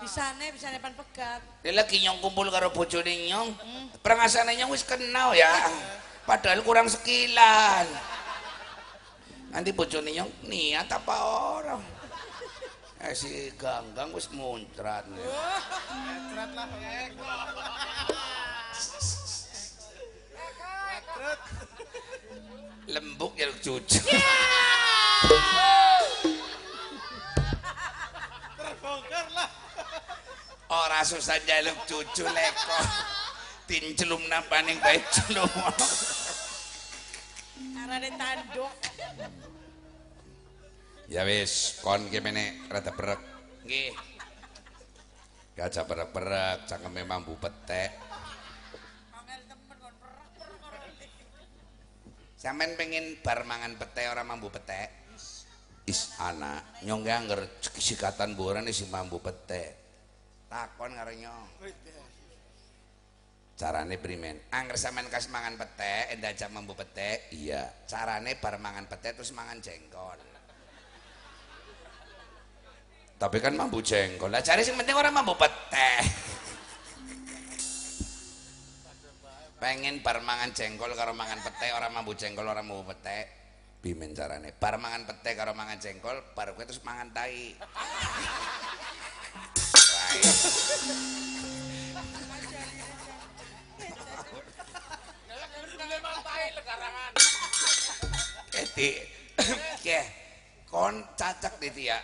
Bisane bisane pan pegat. Dia lagi nyong kumpul karo bojone nyong. Prangasane nyong wis kenal ya. Padahal kurang sekilan. Nanti bojone nyong niat apa orang? Eh si Ganggang wis muncrat nih. Lembuk ya cucu. Ora susah jaluk cucu leko. Tincelum nampaning bae celum. Arane tanduk. Ya wis, kon ki mene rada berek. Nggih. Gajah berek-berek, cangkeme mambu petek. Sampeyan pengen bar mangan petek ora mambu petek? Is anak, nyong ge angger sikatan borane si mambu petek. Takon karo nyong. Carane primen? Angger sampean kas mangan petek, endajak mambu petek, iya. Carane bar mangan petek terus mangan jengkol. Tapi kan mambu jengkol. Lah cari sing penting orang mambu petek. Pengen bar mangan jengkol karo mangan petek, orang mambu jengkol orang mambu petek. Bimen carane. Bar mangan petek karo mangan jengkol, bar kowe terus mangan tai. Edi, ke, kon cacak di ya.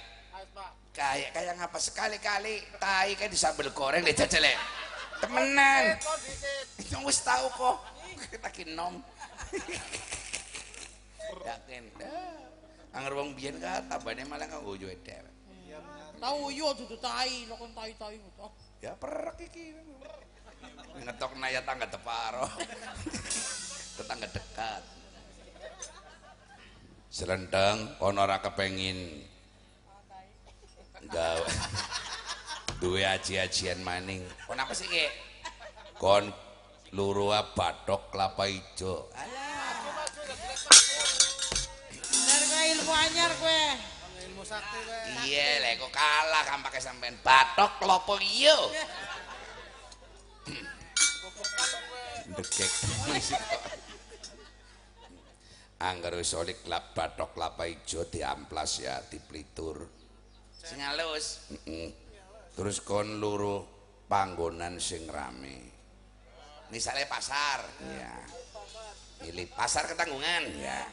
Kayak kayak ngapa sekali-kali tai kayak di sambal goreng deh jajale. Temenan. Yang wis tahu kok. Kita kinom. Yakin. Angger wong biyen ka tabane malah kanggo yo dhewe. Tahu yo dudu tai, lo kon tai-tai. Ya perek iki. Ngetok naya tangga teparo. Tetangga dekat. Selendang ono ora kepengin gawe duwe aji-ajian maning. Kon apa sih ki? Kon lurua batok kelapa ijo. Bener kowe ilmu anyar kowe. ilmu sakti kowe Iya, lek kok kalah kan pakai sampean batok kelapa ijo. Dekek. Angger wis oleh klap batok kelapa ijo diamplas ya, diplitur. Sing halus. Terus kon luru panggonan sing rame. Misalnya pasar, ya. Pilih pasar ketanggungan, ya.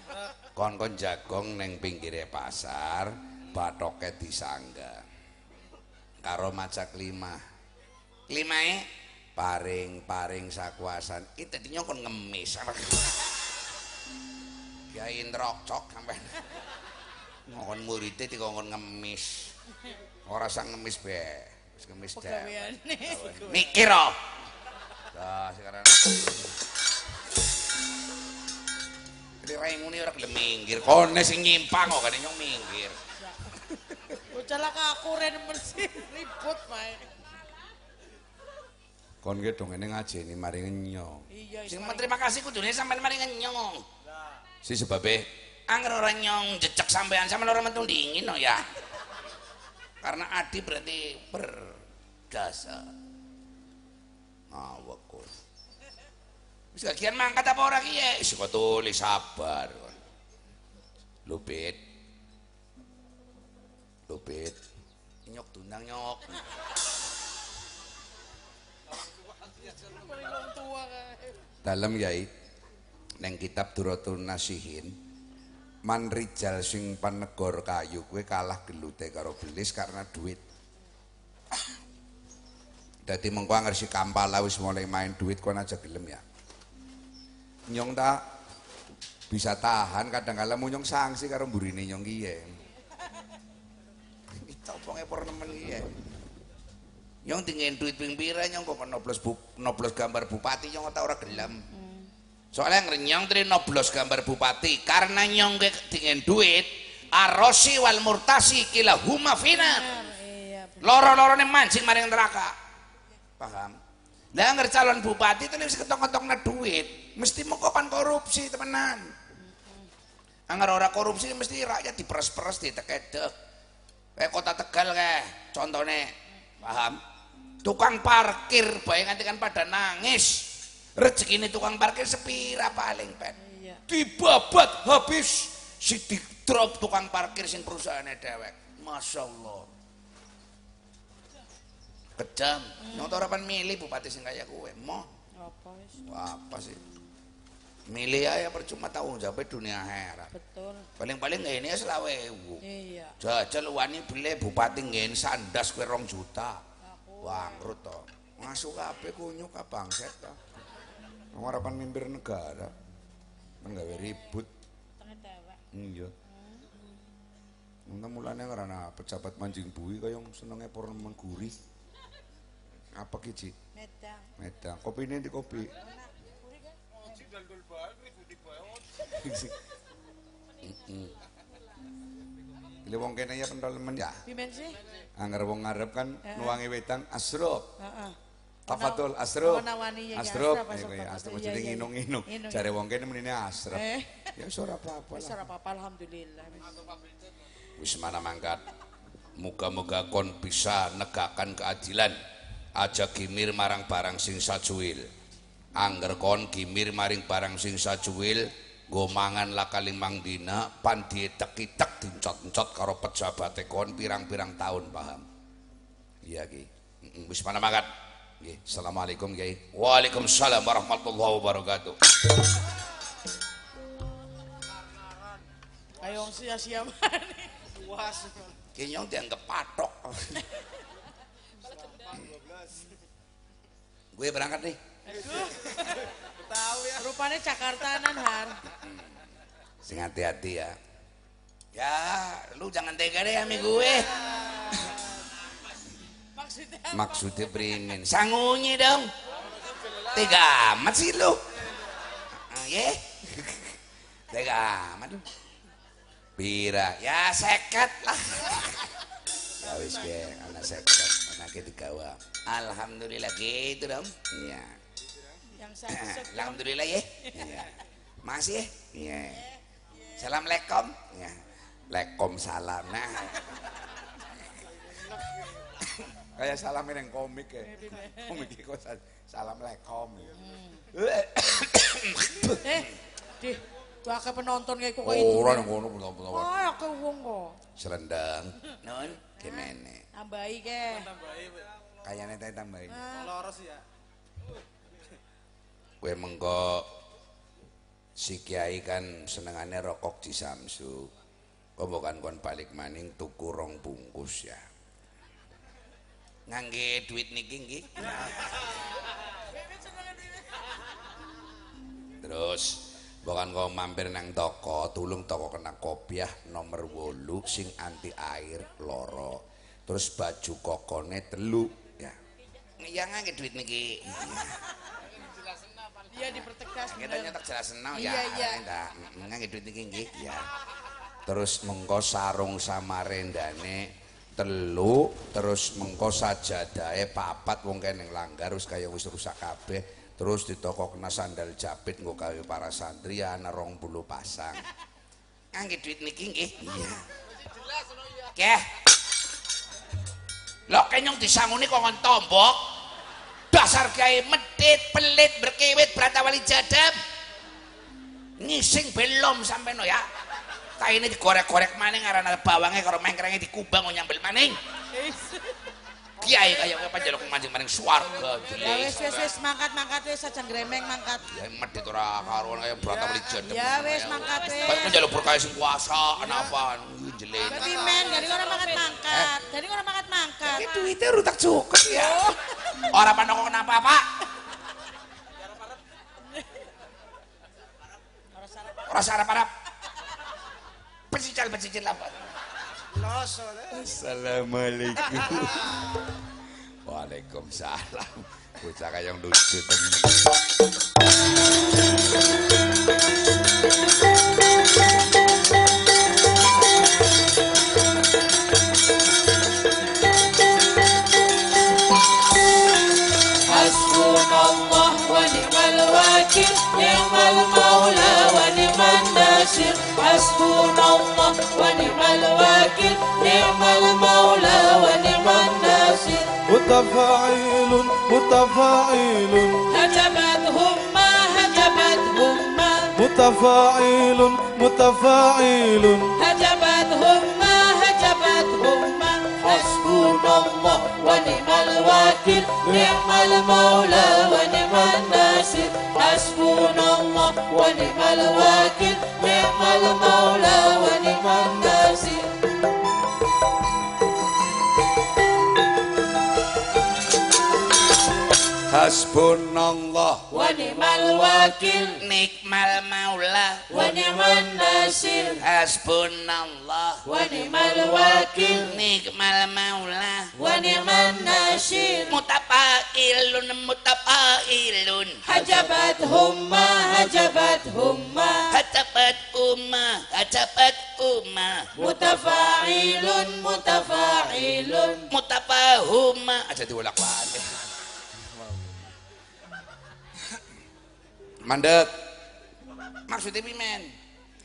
Kon kon jagong neng pinggire pasar, batoknya disangga. Karo macak lima. Lima paring paring sakuasan. Itu tadinya kon ngemis. Kiai nrokcok sampean. Ngomong muridnya dikongkon ngemis. Ora sang ngemis be. Wis ngemis. Gaweane. Mikir oh. Dah sekarang. Jadi raimu ini orang gelem minggir. Kone sing nyimpang kok kan nyong minggir. Celak aku ren mesti ribut mae. kon ki dongene ngajeni mari ngenyong Iya, Sing Ismail. mau terima kasih kudune sampean mari nyong. Si sebabe angger ora nyong jejak sampean sampean ora mentung dingin no ya. Karena adi berarti berdasa. Ngawak kok. Wis kagian mangkat apa ora ki ya? Wis kok tulis sabar. Lupit. Lupit. Nyok tundang nyok. Dalem yai neng kitab Duratun Nasihin man rijal sing panegor kayu kue kalah gelute karo belis karena duit dadi mengko anger kampala wis mulai main duit kon aja gelem ya nyong tak bisa tahan kadang kala nyong sanksi karo mburine nyong kiye Itu oponge por nemen ki ya. Nyong tingin duit ping pira nyong kok noblos bu, noblos gambar bupati nyong ora ora gelem. Soalnya ngrenyong tri noblos gambar bupati karena nyong ge tingin duit arosi wal murtasi kila huma finar. Iya. Loro-lorone mancing maring neraka. Paham? Lah angger calon bupati itu wis ketong-ketongna duit, mesti mengkopan korupsi temenan. Angger ora korupsi mesti rakyat diperes-peres ditekedek. Kayak kota Tegal kayak contohnya, paham? Tukang parkir nganti kan pada nangis. Rezeki ini tukang parkir sepira paling pen. Iya. Dibabat habis si di drop tukang parkir sing perusahaannya dewek. Masya Allah. Kejam. Nyong rapan milih bupati sing kaya kowe. Moh. Apa apa sih? Milih aja percuma tahu jawab dunia akhirat. Betul. Paling-paling ini ya selawe. Iya. Jajal wani beli bupati ngene sandas kue rong juta. Bangkrut to. Masuk kabeh kunyuk ka bangset to. Wong arepan mimpin negara. Kan gawe ribut. Hmm, iya. Untung mulane karena pejabat mancing bui kaya senenge purnemen gurih. Apa ki, Ci? Medang. Medang. Kopi ini di kopi. Ini wong kene ya pentol men ya. Pimen sih? Angger wong ngarep kan nuwangi wedang asrup. Heeh. Tafadhol Iya, jadi iya, iya. nginung-nginung. Nginung. Jare wong kene menine asrup. Eh. Ya wis ora apa-apa Wis ora apa-apa alhamdulillah. Wis mana mangkat. Muga-muga kon bisa negakkan keadilan. Aja gimir marang barang sing sajuil. Angger kon gimir maring barang sing sajuil, nggo mangan laka limang dina, pan dietek-itek dincot-encot karo pejabate kon pirang-pirang tahun paham. Iya ki. Wis mana mangkat. Nggih, Assalamualaikum Kiai. Waalaikumsalam warahmatullahi wabarakatuh. Ayo sia-sia mani. Puas. Kayaknya dianggap patok. Gue berangkat nih. Tahu ya. Rupanya Jakartanan har. Sing hati-hati ya. Ya, lu jangan tega deh sama gue. Maksudnya Maksudnya beringin. Sangunyi dong. Tega amat sih lu. Ye. Tega amat lu. Pira, ya seket lah. Ya wis piye, ana seket, anake digawa. Alhamdulillah gitu dong. Iya. yang satu Alhamdulillah ya. Iya. Masih ya? Iya. Assalamualaikum. Ya. Lekom salam. Nah, Kayak salamin yang komik ya. Komik kok sa- Assalamualaikum. Eh, di Waka penonton kayak kok itu. Oh, orang yang ngono betul-betul. Oh, aku wong kok. selendang. Non, gimana? Tambahi ke. Kayaknya tadi tambahin. Loros ya. Kue mengko si kiai kan senengannya rokok di Samsu. Kok bukan kon balik maning tuku rong bungkus ya. Ngangge duit niki nggih. Terus bukan kau mampir nang toko, tulung toko kena kopiah nomor wolu sing anti air loro. Terus baju kokone telu ya. Ya ngangge duit niki. Iya dipertegas Kita nyetak jelas senau Iya, ya. iya. Enggak, ngangge duit niki nggih ya. Terus mengko sarung sama rendane telu terus mengko sajadahe papat wong kene langgar wis kaya wis rusak kabeh terus ditoko kena sandal jepit nggo gawe para santri ana 20 pasang Angge duit niki nggih. Iya. Keh. Lho kenyong disanguni kok ngon tombok. Dasar kiai medit, pelit, berkewit, beratawali jadab. Ngising belum sampai no ya. Tak ini digorek-gorek maning karena bawangnya karo mengkrengnya dikubang mau nyambel maning. Kiai kaya kowe panjaluk mancing maning swarga Ya wis wis wis mangkat mangkat wis aja gremeng mangkat. Ya medit ora karuan kaya beratawali jadab. Ya wis mangkat Kayak wis. menjaluk berkaya sing kuasa, kenapa? Jelit. Tapi men, dari orang mangkat mangkat. Dari orang mangkat mangkat. Ini duitnya rutak cukup ya. Orang pandang kenapa pak? Orang sarap harap. Pecicil pecicil apa? Loso deh. Assalamualaikum Waalaikumsalam bocah kaya lucu temen حسبنا الله ونعم الوكيل نعم المولى ونعم الناصر. متفاعل متفاعل. هجمتهم ما هجمتهم ما. متفاعل متفاعل. هجمتهم ما هجمتهم ما. حسبنا الله ونعم الوكيل نعم المولى ونعم الناصر. حسبنا الله ونعم الوكيل نعم المولى ونعم الناصر. Hasbunallah. Wa ni'mal wakil. Nikmal maula. Wa ni'man nasir. Hasbunallah. Wa ni'mal wakil. Nikmal maula. Wa ni'man nasir. Mutafailun mutafailun. Hajabat humma hajabat humma. Hajabat umma hajabat umma. Mutafailun mutafailun. Mutafahuma aja diulak balik mandek. Maksudnya pimen?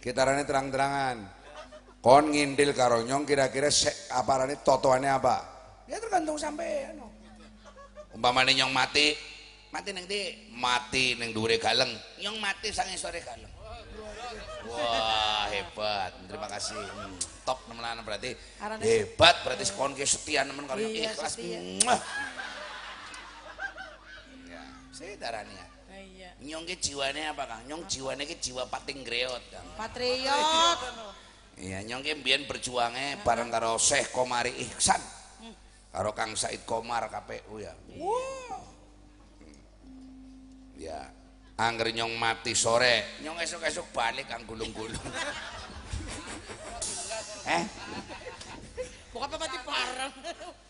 Kitarane terang-terangan. Kon ngindil karo nyong kira-kira sek aparane totoane apa? Ya tergantung sampean umpamane nyong mati. Mati neng di mati neng dure galeng. Nyong mati sang sore galeng. Wah hebat. Terima kasih. Hmm, top nemenan berarti. Arane- hebat berarti sekon ke setia nemen kalau Iya, ikhlas. setia. Muah. ya. Saya darahnya Iya. Nyong ke jiwane apa kang nyong jiwane ke jiwa pating greot kang Patriot. Iya, nyong ki mbiyen berjuangnya bareng karo Syekh Komari Ihsan. Karo Kang Said Komar KPU ya. Hmm. Ya, angger nyong mati sore, nyong esuk-esuk balik kang gulung-gulung. eh, Pokoknya mati parang.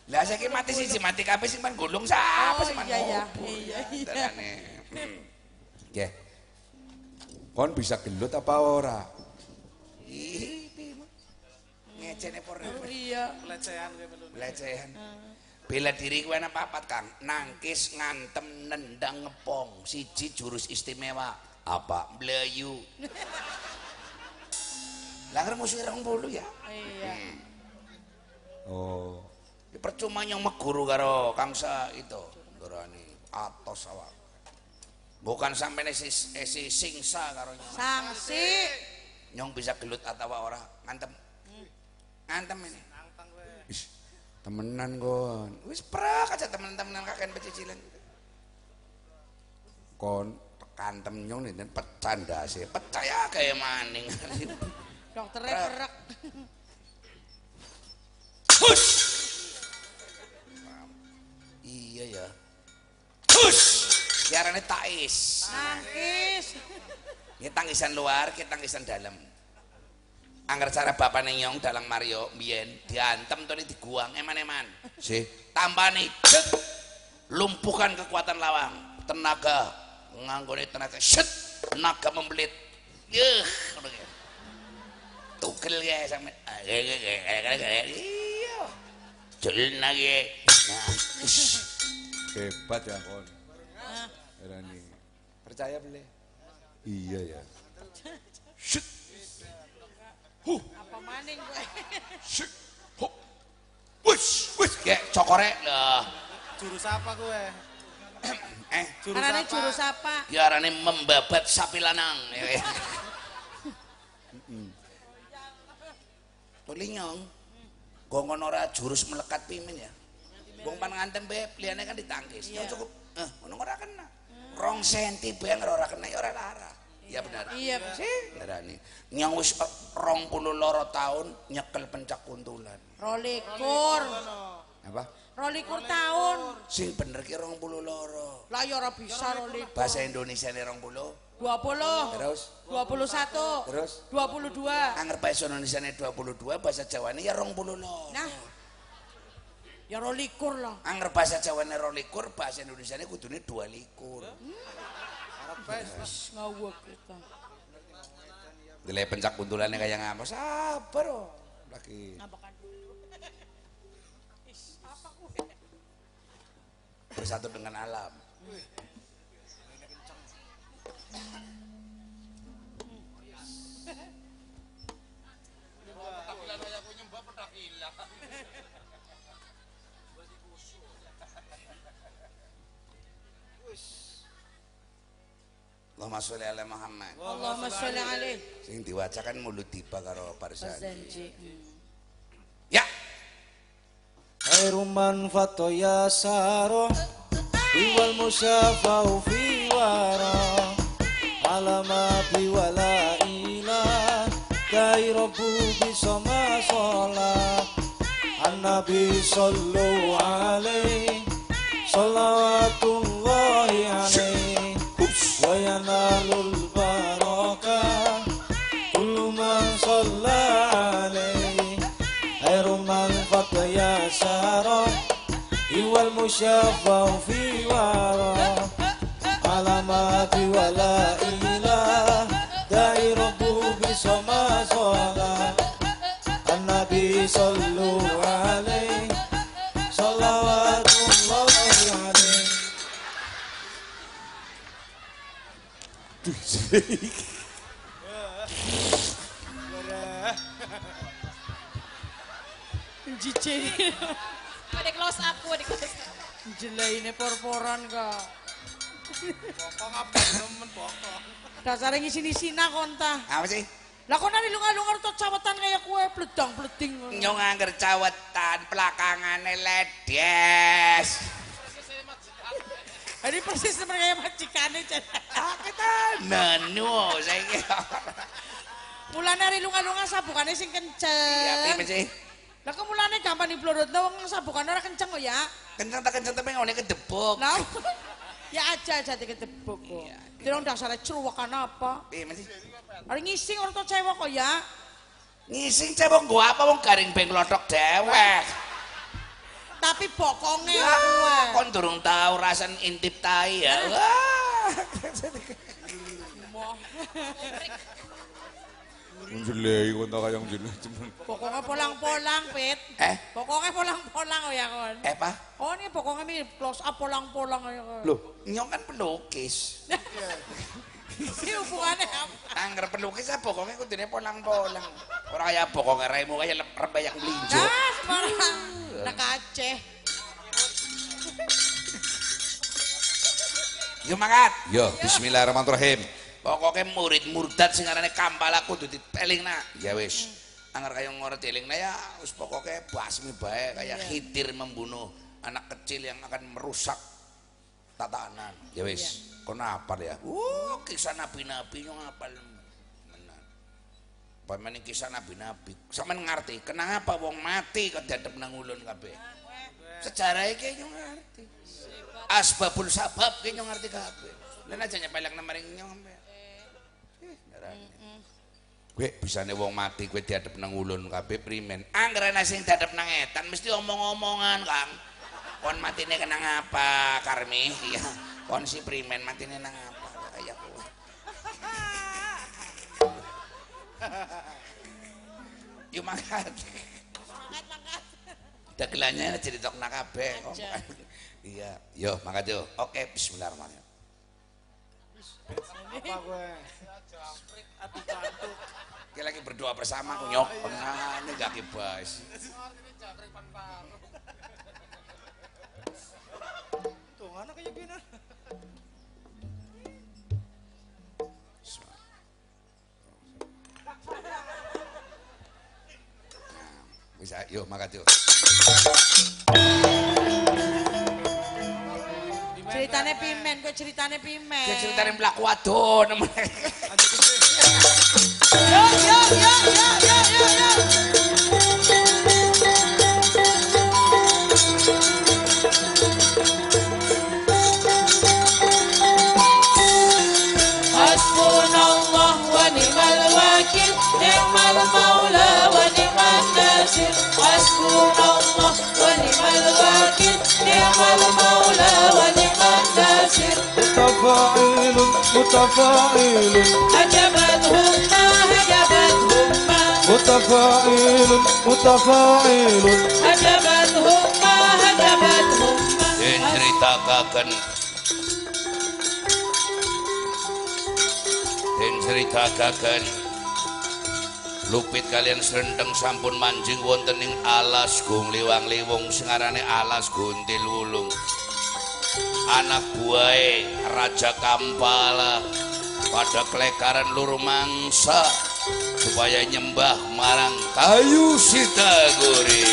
lah saiki mati siji mati kabeh sing pan gulung sapa Oh, sing pan iya, iya. Iya, iya. Oke. kon bisa gelut apa ora? Ngecene por Iya. Pelecehan gue belum. pelecehan. Bela diri kuwi ana papat, Kang. Nangkis, ngantem, nendang, ngepong. Siji jurus istimewa. apa Melayu. Lah musuh rong bulu ya. Iya. oh Ya, Percuma yang meguru karo Kangsa itu. Ngerani atos awak. Bukan sampai esi, esi singsa karo nyong. Sanksi. Nyong bisa gelut atau ora ngantem. Ngantem ini. Ish, temenan kon Wis prak aja teman-teman kakek pecicilan. kon kantem nyong nih pecanda sih Percaya kayak maning. Dokternya perak. iya ya. Hush! Siarannya tais. Nangkis. Ini tangisan luar, kita tangisan dalam. Angger cara bapak nyong dalang Mario Bien diantem tuh diguang eman-eman. sih Tambah nih, lumpuhkan kekuatan lawang, tenaga, nganggone tenaga, set, tenaga membelit. Ki. Tugel ya sampe. Iya. Jelna ge. Nah. Hebat ya kon. Rani. Percaya boleh? Iya ya. Shit. Huh, Apa maning gue? shit. Ho. Wis, wis. Kayak cokore lah. Jurus apa gue? Eh, Jurus Karena apa? jurus apa? ya arane membabat sapi lanang. Ya. Tulinyong. Gongon ora jurus melekat pimin ya. Wong pan ngantem be liyane kan ditangkis. Ya cukup. Eh, ngono ora kena. rong senti bener ora kena ora lara. Ya benar. Iya benar nyong wis eh, rong puluh loro tahun nyekel pencak kuntulan. Rolikur. Apa? Rolikur tahun sing bener ki rong puluh loro. Lah ya ora bisa rolikur. Bahasa indonesia ini rong puluh dua puluh. Terus? Dua puluh satu. Terus? Dua puluh dua. Anggar bahasa indonesia ini dua puluh dua bahasa jawa ini ya rong puluh loro. Nah Ya rolikur lah. Angger bahasa Jawa ne rolikur, bahasa Indonesia kudune dua likur. Hmm. Arep wis ngawuk kita. Dile pencak kuntulane kaya ngapa? Sabar oh. Lagi. Ngapakan dulu. Is, apa kuwe? Bersatu dengan alam. Wih. Allahumma sholli ala Muhammad. Allahumma sholli alaih. Sing diwaca kan mulut tiba karo Parsanji. Ya. Khairum man fatoya saro wal musafau fi wara alama bi wala ila kai rabbu bi sama sala annabi sallu alaihi salawatullahi alaihi وينال البركة كل من صلى عليه. خير من فتى يساره هو المشفع في وراه علامات ولا إله داعي ربه بسما صلاة. النبي صلوا عليه. صلوات الله عليه. Jijik. Di close up, di close up. Jelaine por-poran kok. Pokok apa temen pokok Dasare ngisi-isina konta. Apa sih? Lah kok nari lunga-lunga tuh cawetan kayak kue bledang-bleding. Nyong angger cawetan pelakangane ledes. Ini persis seperti kayak majikane Jan. kita nenu saiki. Mulane hari lunga-lunga sabukane sing Iya, kenceng. piye sih? Lah kok mulane gampang diblorot wong sabukane ora kenceng kok ya. Kenceng tak kenceng tapi ngene kedebuk. Lah ya aja aja diketebuk kok. Iya. Dirong dasare ceruwakan apa? Piye sih? Hari ngising tuh cewek kok ya. Ngising cebok gua apa wong garing beng lotok dewek. Tapi bokonge kon durung tau rasan intip tai ya. Wah. Menjelai kon tak kayang jenuh cuman. Pokoknya polang-polang, Pit. Eh, Pokoknya polang-polang ya kon. eh pa? Oh ini pokoknya mi close up polang-polang ya kon. Loh, nyong kan pelukis. Ini hubungannya apa? Angger pelukis apa pokoknya kudune polang-polang. Ora kaya pokoknya raimu kaya lep- rembayang melinjo. Nah, sembarang. Nak Aceh. Yo mangkat. Yo, bismillahirrahmanirrahim. Pokoknya murid murtad sing arane kampala kudu ditelingna. Ya wis. Angger kaya ngerti telingna ya wis pokoknya basmi bae kaya khidir membunuh anak kecil yang akan merusak tatanan. Ya wis. Kono apal ya. Uh, kisah nabi-nabi nyong apal. Menan. Pamane kisah nabi-nabi. Sampeyan ngerti kenapa wong mati kok dadep nang ulun kabeh. Sejarah iki nyong ngerti. Asbabul sabab ki nyong ngerti kabeh. Lan aja nyepelek nang maring. Eh, ngarani. Kowe bisane wong mati kowe diadep nang ulun kabeh primen. Angger ana sing diadep nang etan mesti omong-omongan, Kang. Kon matine kena ngapa, Karmi? Iya. Kon si primen matine nang apa kaya kowe. Yuk mangkat. dagelannya diritokna kabeh iya yo makasih yo oke bismillahirrahmanirrahim Apa gue? Kita lagi berdoa bersama aku nyok pengane gak kibas mana kayak gini? bisa yo makasih yo Ceritane pimen, kok ceritane pimen. Dia ceritanya melaku wadon Yo yo yo yo yo yo hasbunallah wa ni'mal wakil ni'mal maula Lupit kalian serendeng sampun manjing wonten ing alas gung liwang liwung sengarane alas guntil wulung anak buahe Raja Kampala pada kelekaran lur mangsa supaya nyembah marang kayu sitaguri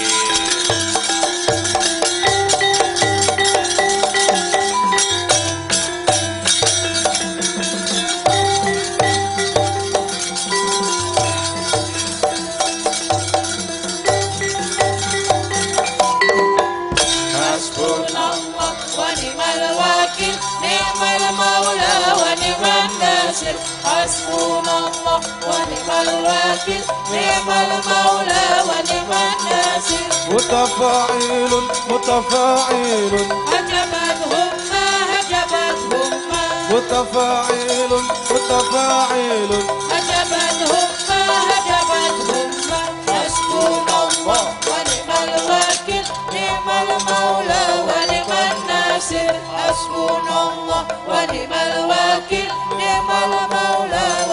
Wakil ni'mal maula wa ni'mal nasir متفاعل متفاعل هجمتهم ما هجمتهم ما متفاعل متفاعل هجمتهم ما هجمتهم ما حسبنا الله ونعم الوكيل نعم المولى ونعم الناصر حسبنا الله ونعم الوكيل نعم المولى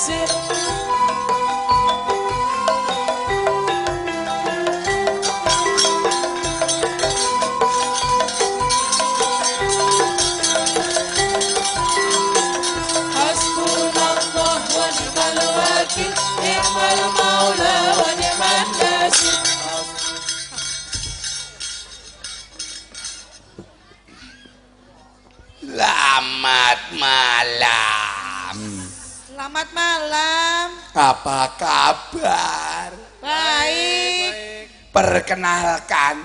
Sit. Apa kabar? Baik. Perkenalkan,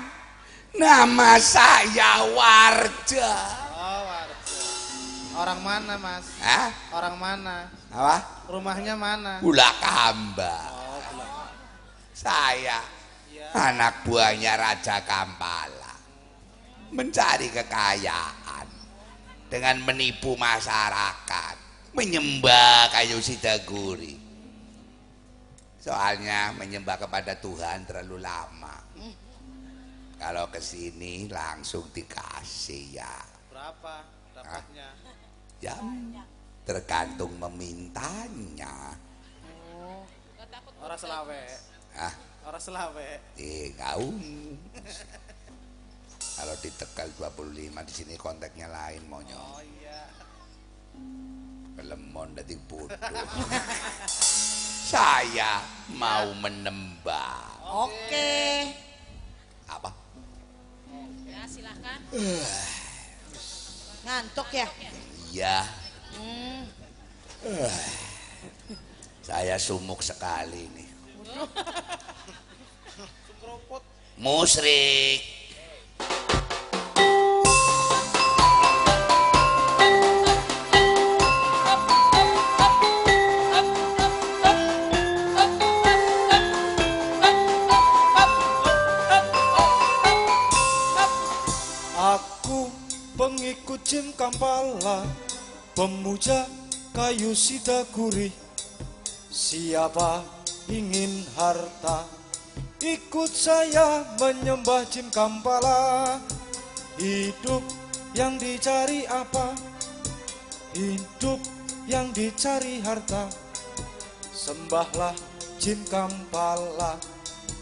nama saya Warja. Oh, Warjo. Orang mana, Mas? Hah? Orang mana? Apa? Rumahnya mana? Pula Kamba. Oh. Saya Iya. anak buahnya Raja Kampala. Mencari kekayaan dengan menipu masyarakat, menyembah kayu sidaguri. Soalnya menyembah kepada Tuhan terlalu lama. Kalau ke sini langsung dikasih ya. Berapa dapatnya? Ya, tergantung memintanya. Orang selawe. Ah, Orang selawe. eh kaum. Kalau di Tegal 25 di sini kontaknya lain monyo. Oh iya. Kelemon dadi bodoh. Saya mau menembak. Oke. Apa? Ya, silakan. Ngantuk ya? Iya, Hmm. saya sumuk sekali nih. Musrik. Jim Kampala Pemuja kayu sidaguri Siapa ingin harta? Ikut saya menyembah Jim Kampala. Hidup yang dicari apa? Hidup yang dicari harta. Sembahlah Jin Kampala.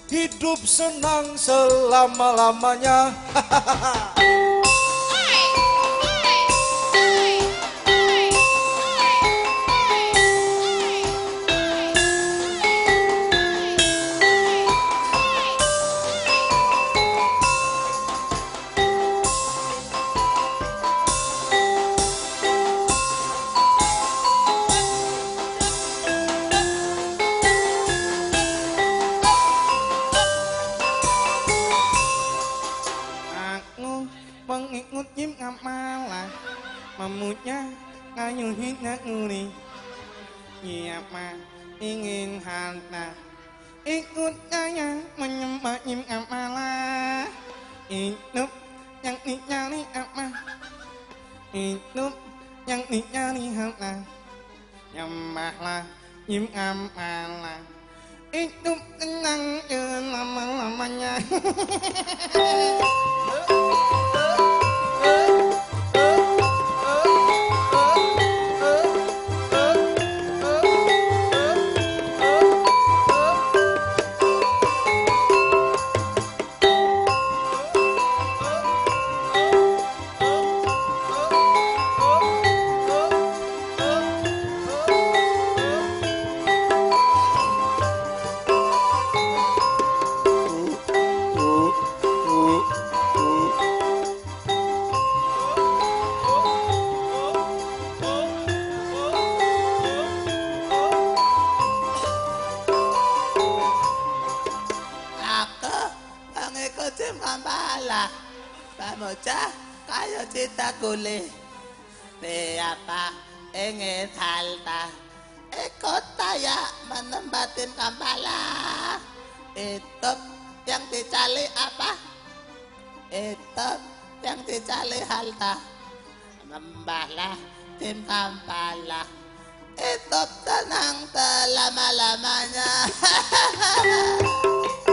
Hidup senang selama-lamanya. Aku ngayuhin nguli. Siapa ingin harta Ikut saya menyembah Jim Kamala Hidup yang dicari apa Hidup yang dicari harta Nyembahlah Jim Kamala Hidup tenang selama-lamanya Siapa ingin halta Ikut saya menembak Jim Kampala. Hidup yang dicari apa? Hidup yang dicari halta Membahlah Jim Kampala. Hidup tenang selama-lamanya